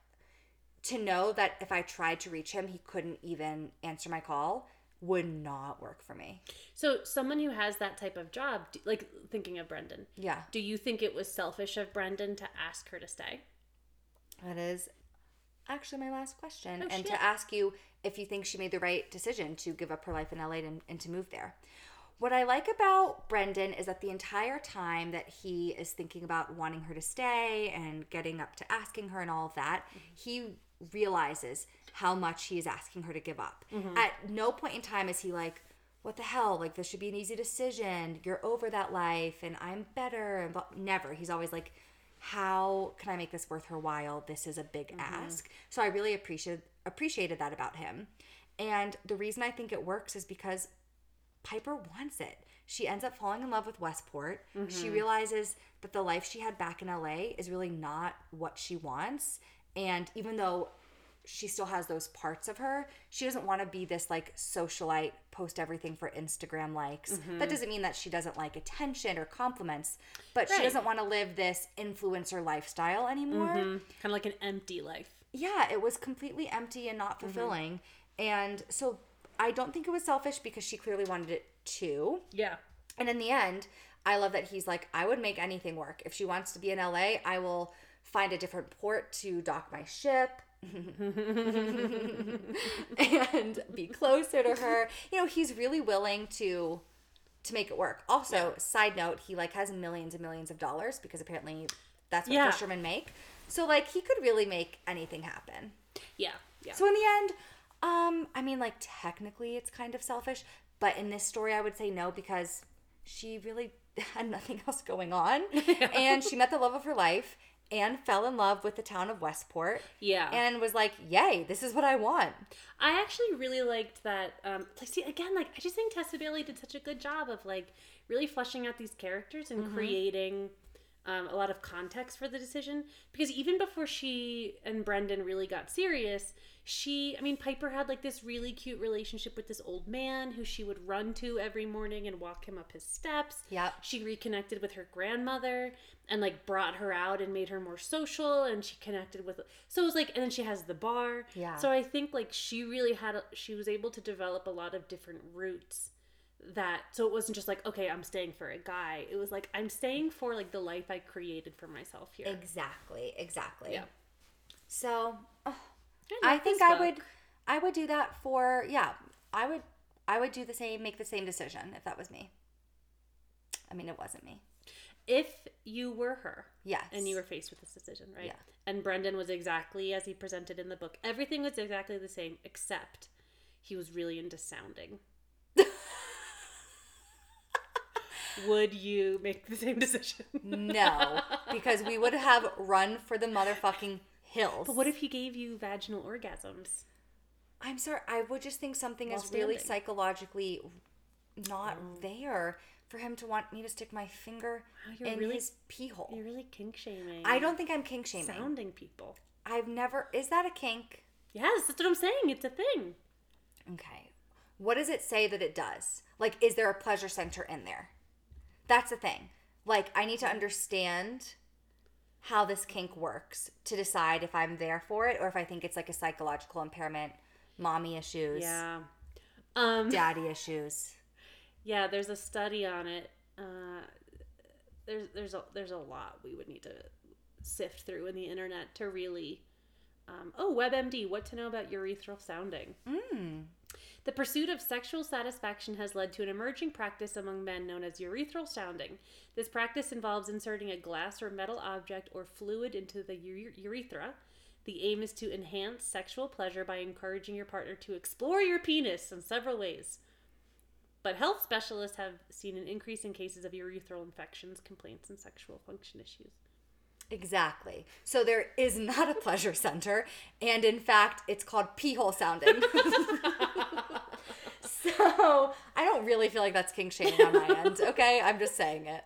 to know that if I tried to reach him, he couldn't even answer my call would not work for me. so someone who has that type of job, like thinking of Brendan, Yeah, do you think it was selfish of Brendan to ask her to stay? that is actually my last question, Oh, and shit. to ask you if you think she made the right decision to give up her life in LA and, and to move there. What I like about Brendan is that the entire time that he is thinking about wanting her to stay and getting up to asking her and all of that, mm-hmm. he realizes how much he is asking her to give up. Mm-hmm. At no point in time is he like, what the hell? Like, this should be an easy decision. You're over that life and I'm better. And never. He's always like, how can I make this worth her while? This is a big mm-hmm. ask. So I really appreciated appreciated that about him. And the reason I think it works is because Piper wants it. She ends up falling in love with Westport. She mm-hmm. realizes that the life she had back in LA is really not what she wants. And even though she still has those parts of her, she doesn't want to be this like socialite, post everything for Instagram likes. That mm-hmm. doesn't mean that she doesn't like attention or compliments, but she doesn't want to live this influencer lifestyle anymore mm-hmm. Kind of like an empty life. yeah, it was completely empty and not mm-hmm. fulfilling. And so I don't think it was selfish because she clearly wanted it too. Yeah. And in the end, I love that he's like, I would make anything work. If she wants to be in LA, I will find a different port to dock my ship. And be closer to her. You know, he's really willing to to make it work. Also, side note, he like has millions and millions of dollars because apparently that's what Yeah. fishermen make. So like he could really make anything happen. Yeah. Yeah. So in the end, um, I mean, like technically it's kind of selfish, but in this story, I would say no because she really had nothing else going on, and she met the love of her life and fell in love with the town of Westport. Yeah. and was like, "Yay, this is what I want." I actually really liked that. Um, like, see, again, like I just think Tessa Bailey did such a good job of like really fleshing out these characters and creating um, a lot of context for the decision. Because even before she and Brendan really got serious, she, I mean, Piper had like this really cute relationship with this old man who she would run to every morning and walk him up his steps. Yeah. She reconnected with her grandmother and like brought her out and made her more social and she connected with so it was like and then she has the bar Yeah. so i think like she really had a, she was able to develop a lot of different routes that so it wasn't just like okay i'm staying for a guy it was like i'm staying for like the life i created for myself here Exactly, exactly. Yeah. So, oh, I I think I would, I would do that for yeah. I would, I would do the same, make the same decision if that was me. I mean, it wasn't me. if you were her Yes. and you were faced with this decision right Yeah. and brendan was exactly as he presented in the book everything was exactly the same except he was really into sounding would you make the same decision? No, because we would have run for the motherfucking hills. But what if he gave you vaginal orgasms? I'm sorry, I would just think something While is really standing. psychologically not mm. there for him to want me to stick my finger Wow, you're in really- his pee hole. You're really kink shaming. I don't think I'm kink shaming. sounding people. I've never. Is that a kink? Yes, that's what I'm saying. It's a thing. Okay. What does it say that it does? Like, is there a pleasure center in there? That's the thing. Like, I need to understand how this kink works to decide if I'm there for it or if I think it's like a psychological impairment, mommy issues, Yeah. Um. daddy issues. Yeah. There's a study on it. Uh, there's there's a there's a lot we would need to sift through in the internet to really. Um, oh, WebMD, what to know about urethral sounding? Mm. The pursuit of sexual satisfaction has led to an emerging practice among men known as urethral sounding. This practice involves inserting a glass or metal object or fluid into the ure- urethra. The aim is to enhance sexual pleasure by encouraging your partner to explore your penis in several ways. But health specialists have seen an increase in cases of urethral infections, complaints, and sexual function issues. Exactly. So there is not a pleasure center, and in fact, it's called pee hole sounding. so I don't really feel like that's kink shaming on my end. Okay, I'm just saying it.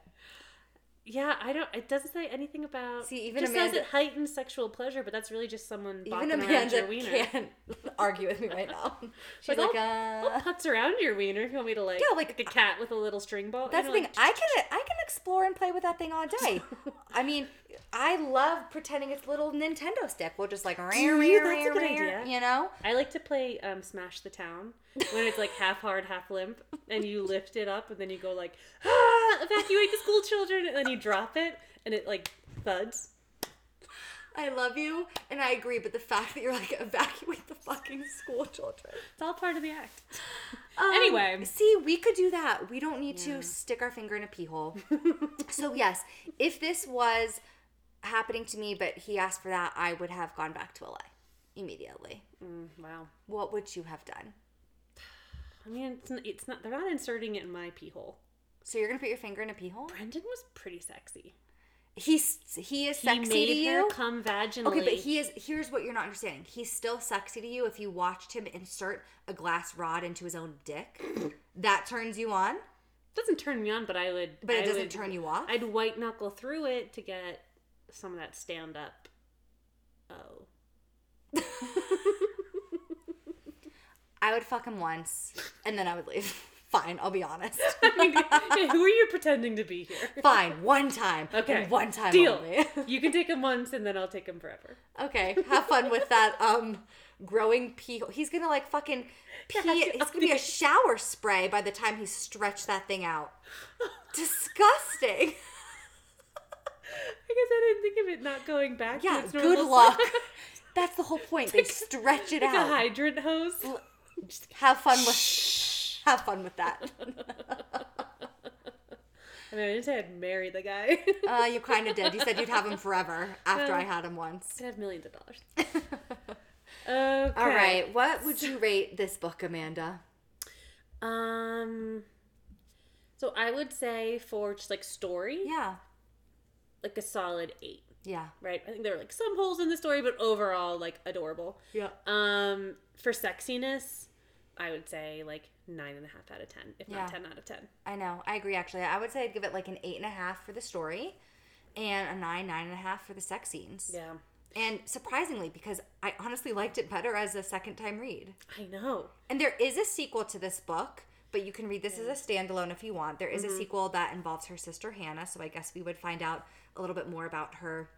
Yeah, I don't. It doesn't say anything about. See, even just Amanda- says it heightens sexual pleasure, but that's really just someone Even Amanda your wiener. can't argue with me right now. She's Like, like, I'll, uh, I'll putz around your wiener if you want me to like, Yeah, like, a cat with a little string ball. that's you the know, thing. I can I can explore and play with that thing all day. I mean, I love pretending it's a little Nintendo stick. We'll just like, you? That's a good idea. you know. I like to play um, Smash the Town when it's like half hard, half limp, and you lift it up and then you go like, ah, evacuate the school children, and then you drop it and it like thuds. I love you, and I agree. But the fact that you're like evacuate the fucking school children. It's all part of the act. Um, Anyway. see, we could do that. We don't need Yeah. to stick our finger in a pee hole. so yes, if this was happening to me, but he asked for that, I would have gone back to LA immediately. Mm, wow. What would you have done? I mean, it's not, it's not. They're not inserting it in my pee hole. So you're gonna put your finger in a pee hole? Brendan was pretty sexy. He's he is sexy He made to her you. come vaginally. Okay, but he is. Here's what you're not understanding. He's still sexy to you if you watched him insert a glass rod into his own dick. that turns you on, doesn't turn me on, but I would. but it I doesn't would- turn you off. I'd white knuckle through it to get some of that stand up. Oh. I would fuck him once, and then I would leave. Fine, I'll be honest. Who are you pretending to be here? Fine, one time. Okay. one time Deal. only. you can take him once and then I'll take him forever. okay, have fun with that. Um, growing pee. hole. He's gonna like fucking pee. It's gonna be a shower spray by the time he stretched that thing out. Disgusting. I guess I didn't think of it not going back. to Yeah, good luck. That's the whole point. They stretch it like a hydrant hose. Just have fun with. Have fun with that. I mean, I didn't say I'd marry the guy. Uh, you kind of did. You said you'd have him forever after I had him once. I'd have millions of dollars. Okay. All right. What would you rate this book, Amanda? Um. So I would say for just like story, Yeah. like a solid eight. Yeah. Right. I think there are like some holes in the story, but overall like adorable. Yeah. Um, for sexiness, I would say like nine and a half out of ten, if Yeah. not ten out of ten. I know. I agree. Actually, I would say I'd give it like an eight and a half for the story, and a nine, nine and a half for the sex scenes. Yeah, And surprisingly, because I honestly liked it better as a second time read. I know. And there is a sequel to this book, but you can read this as a standalone if you want. There is a sequel that involves her sister Hannah, so I guess we would find out a little bit more about her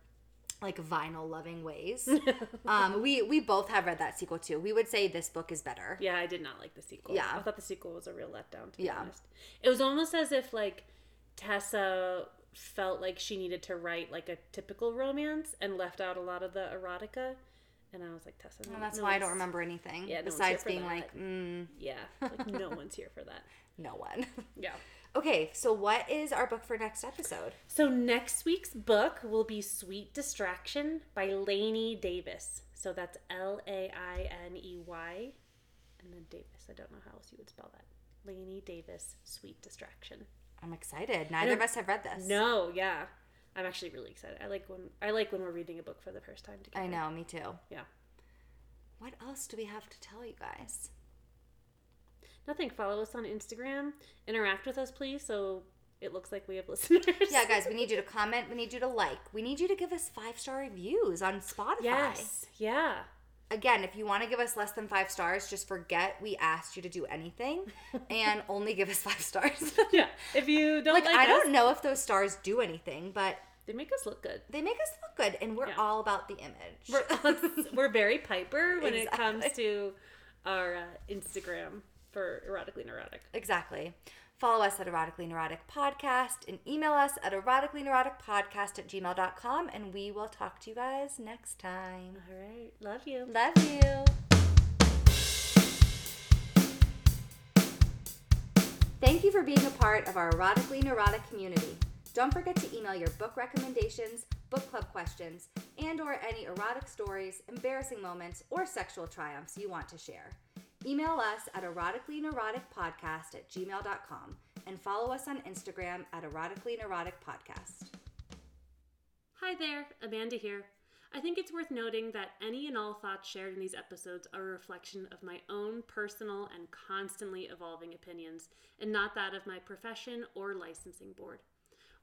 like vinyl loving ways. um, we we both have read that sequel too. We would say this book is better. Yeah, I did not like the sequel. Yeah. I thought the sequel was a real letdown. To be Yeah. honest, it was almost as if like Tessa felt like she needed to write like a typical romance and left out a lot of the erotica. And I was like, Tessa, no, And that's no why I don't remember anything. Yeah, no besides being that. like, mm, Yeah, like no one's here for that. no one. Yeah. Okay, so what is our book for next episode? So next week's book will be Sweet Distraction by Lainey Davis. So that's L A I N E Y and then Davis. I don't know how else you would spell that. Lainey Davis, Sweet Distraction. I'm excited. Neither of us have read this. No, yeah. I'm actually really excited. I like when I like when we're reading a book for the first time together. I know, me too. Yeah. What else do we have to tell you guys? Nothing. Follow us on Instagram. Interact with us, please, so it looks like we have listeners. Yeah, guys, we need you to comment. We need you to like. We need you to give us five star reviews on Spotify. Yes. Yeah. Again, if you want to give us less than five stars, just forget we asked you to do anything and only give us five stars. Yeah. If you don't like, like, I us, don't know if those stars do anything, but they make us look good. they make us look good and we're Yeah. all about the image. We're, we're very Piper when it comes to our uh, Instagram for erotically neurotic. exactly. Follow us at Erotically Neurotic Podcast and email us at erotically neurotic podcast at gmail.com and we will talk to you guys next time. All right. Love you. Love you. Thank you for being a part of our Erotically Neurotic community. Don't forget to email your book recommendations, book club questions, and or any erotic stories, embarrassing moments, or sexual triumphs you want to share. Email us at eroticallyneuroticpodcast at gmail.com and follow us on Instagram at erotically neurotic podcast. Hi there, Amanda here. I think it's worth noting that any and all thoughts shared in these episodes are a reflection of my own personal and constantly evolving opinions, and not that of my profession or licensing board.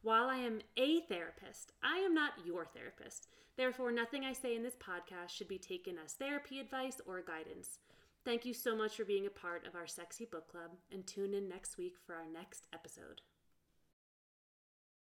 While I am a therapist, I am not your therapist. Therefore, nothing I say in this podcast should be taken as therapy advice or guidance. Thank you so much for being a part of our sexy book club, and tune in next week for our next episode.